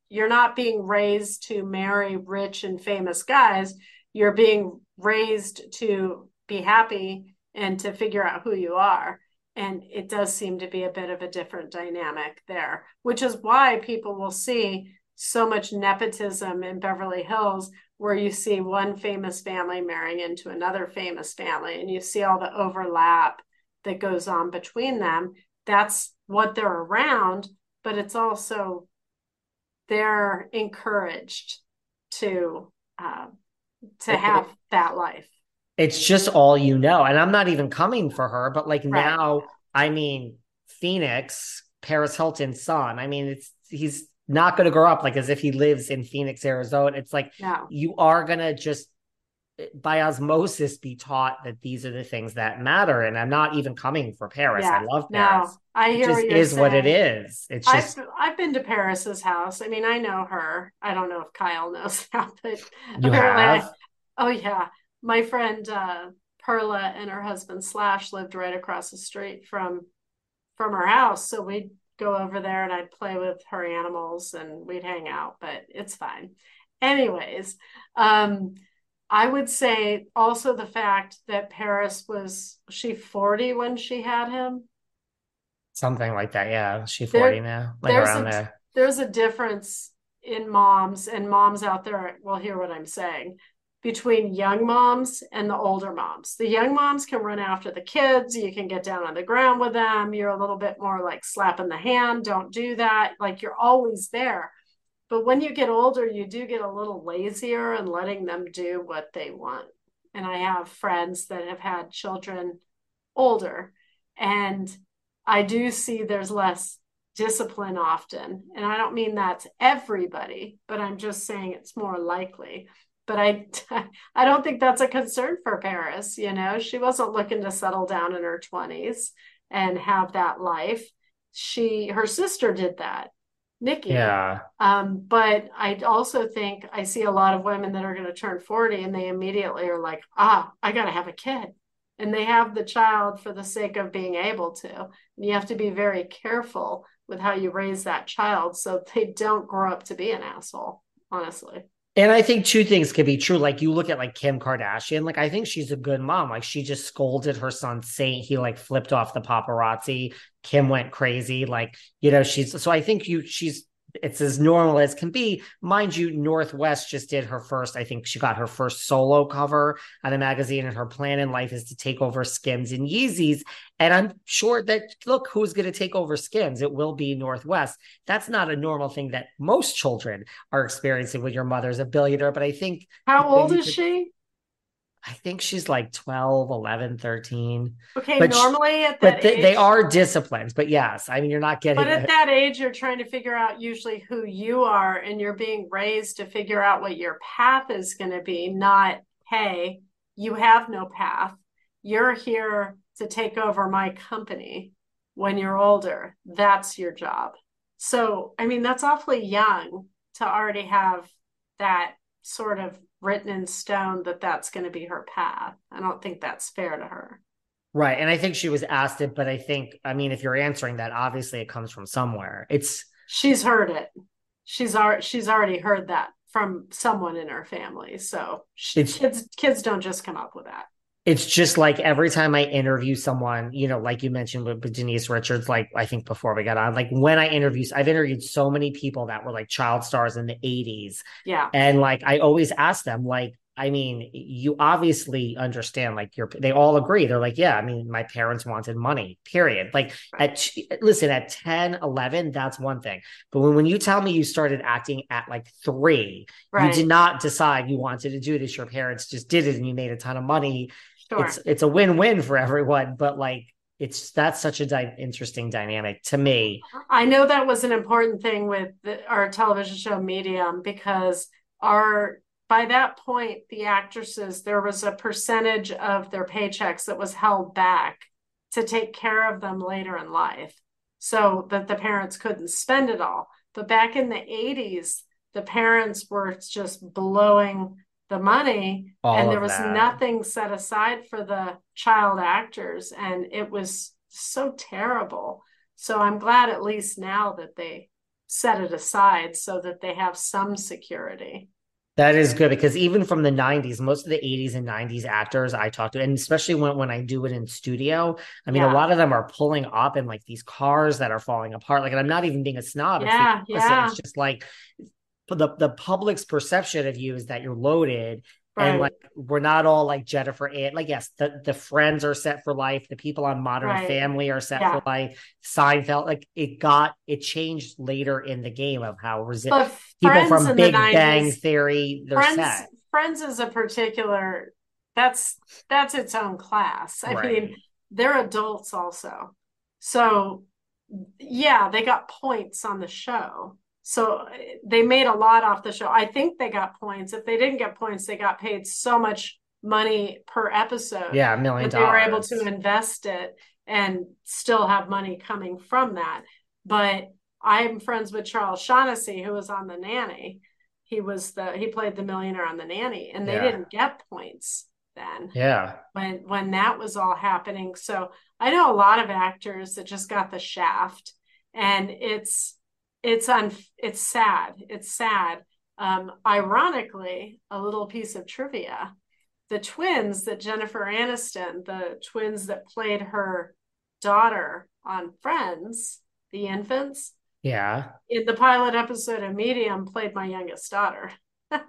you're not being raised to marry rich and famous guys. You're being raised to be happy and to figure out who you are. And it does seem to be a bit of a different dynamic there, which is why people will see so much nepotism in Beverly Hills, where you see one famous family marrying into another famous family, and you see all the overlap that goes on between them. That's what they're around, but it's also they're encouraged to uh, to have that life it's just all you know. And I'm not even coming for her, but like right. now, I mean, Phoenix, Paris Hilton's son. I mean, it's he's not going to grow up like as if he lives in Phoenix, Arizona. It's like no. you are going to just by osmosis be taught that these are the things that matter. And I'm not even coming for Paris. Yeah. I love Paris. No, I hear it just is saying. what it is. It's just I've, I've, been to Paris's house. I mean, I know her. I don't know if Kyle knows *laughs* that, but you have. I, oh yeah my friend uh, Perla and her husband Slash lived right across the street from from her house. So we'd go over there and I'd play with her animals and we'd hang out, but it's fine. Anyways, um, I would say also the fact that Paris was she 40 when she had him. Something like that. Yeah. She 40 there, now. Like around a, there. There's a difference in moms and moms out there will hear what I'm saying between young moms and the older moms. The young moms can run after the kids. You can get down on the ground with them. You're a little bit more like slapping the hand. Don't do that. Like you're always there. But when you get older, you do get a little lazier and letting them do what they want. And I have friends that have had children older. And I do see there's less discipline often. And I don't mean that's everybody, but I'm just saying it's more likely but I *laughs* I don't think that's a concern for Paris. You know, she wasn't looking to settle down in her 20s and have that life. She her sister did that. Nikki. Yeah. Um, but I also think I see a lot of women that are going to turn 40 and they immediately are like, ah, I got to have a kid. And they have the child for the sake of being able to. And you have to be very careful with how you raise that child so they don't grow up to be an asshole, honestly. And I think two things could be true. Like you look at like Kim Kardashian, like I think she's a good mom. Like she just scolded her son Saint. He like flipped off the paparazzi. Kim went crazy. Like, you know, she's so I think you she's it's as normal as can be. Mind you, North West just did her first, I think she got her first solo cover on a magazine, and her plan in life is to take over Skims and Yeezys. And I'm sure that, look, who's going to take over Skims? It will be North West. That's not a normal thing that most children are experiencing when your mother's a billionaire. But I think. How old is could, she? I think she's like 12, 11, 13. Okay, but normally she, at that but age, they are disciplines. But yes, I mean, you're not getting. But at that age, you're trying to figure out usually who you are, and you're being raised to figure out what your path is going to be. Not, hey, you have no path. You're here to take over my company when you're older. That's your job. So, I mean, that's awfully young to already have that sort of written in stone that that's going to be her path. I don't think that's fair to her. Right. And I think she was asked it, but I think, I mean, if you're answering that, obviously it comes from somewhere. It's she's heard it. She's already she's already heard that from someone in her family. So she, kids kids don't just come up with that it's just like every time I interview someone, you know, like you mentioned with, with, Denise Richards, like I think before we got on, like when I interview, I've interviewed so many people that were like child stars in the 80s. Yeah. And like I always ask them, like, I mean, you obviously understand, like you're, they all agree. They're like, yeah, I mean, my parents wanted money, period. Like at, listen, at 10, 11, that's one thing. But when, when you tell me you started acting at like three, right. you did not decide you wanted to do this. Your parents just did it and you made a ton of money Sure. It's it's a win-win for everyone, but like it's that's such a di- interesting dynamic to me. I know that was an important thing with the, our television show Medium because our by that point the actresses there was a percentage of their paychecks that was held back to take care of them later in life so that the parents couldn't spend it all. But back in the 80s, the parents were just blowing the money All and there was that. nothing set aside for the child actors and it was so terrible so i'm glad at least now that they set it aside so that they have some security that is good because even from the 90s, most of the 80s and 90s actors I talk to, and especially when, when I do it in studio, I mean, yeah. a lot of them are pulling up in like these cars that are falling apart. Like, and I'm not even being a snob. Yeah, it's, yeah. it's just like the the public's perception of you is that you're loaded Right. And like we're not all like Jennifer and like yes, the the friends are set for life. The people on Modern right. Family are set yeah. for life. Seinfeld, like it got it changed later in the game of how resilient people from Big 90s, Bang Theory. They're friends, set. Friends is a particular that's that's its own class. I right. mean, they're adults also, so yeah, they got points on the show so they made a lot off the show. I think they got points. If they didn't get points, they got paid so much money per episode. Yeah, a million dollars. They were able to invest it and still have money coming from that. But I'm friends with Charles Shaughnessy, who was on the nanny. He was the he played the millionaire on the nanny, and they yeah. didn't get points. then. Yeah. When when that was all happening. So I know a lot of actors that just got the shaft and it's it's un it's sad. It's sad. Um, ironically, a little piece of trivia. The twins that Jennifer Aniston, the twins that played her daughter on Friends, the infants, Yeah. in the pilot episode of Medium played my youngest daughter. *laughs*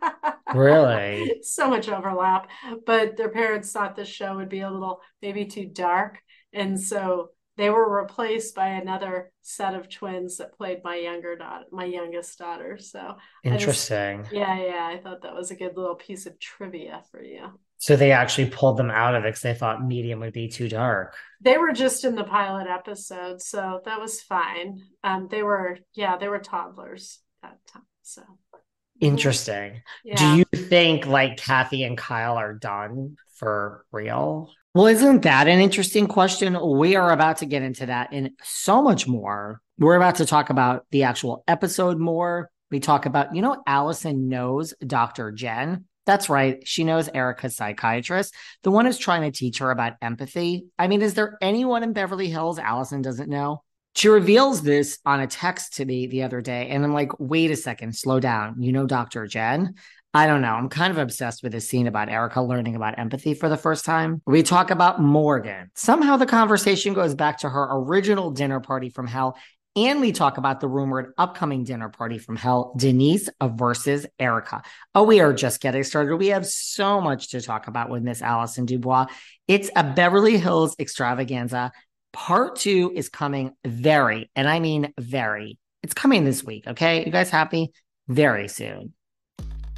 Really? so much overlap. But their parents thought this show would be a little maybe too dark. And so they were replaced by another set of twins that played my younger daughter, my youngest daughter. So I just- Interesting. yeah, yeah. I thought that was a good little piece of trivia for you. So they actually pulled them out of it because they thought medium would be too dark. They were just in the pilot episode, so that was fine. Um, they were, yeah, they were toddlers that time. So Interesting. yeah. Do you think like Kathy and Kyle are done for real? Well, isn't that an interesting question? We are about to get into that and so much more. We're about to talk about the actual episode more. We talk about, you know, Allison knows Dr. Jenn. That's right. She knows Erika's psychiatrist, the one who's trying to teach her about empathy. I mean, is there anyone in Beverly Hills Allison doesn't know? She reveals this on a text to me the other day, and I'm like, wait a second, slow down. You know, Dr. Jenn? I don't know. I'm kind of obsessed with this scene about Erika learning about empathy for the first time. We talk about Morgan. Somehow the conversation goes back to her original dinner party from hell. And we talk about the rumored upcoming dinner party from hell, Denise versus Erika. Oh, we are just getting started. We have so much to talk about with Miss Allison DuBois. It's a Beverly Hills extravaganza. Part two is coming very, and I mean very. It's coming this week. Okay. You guys happy? Very soon.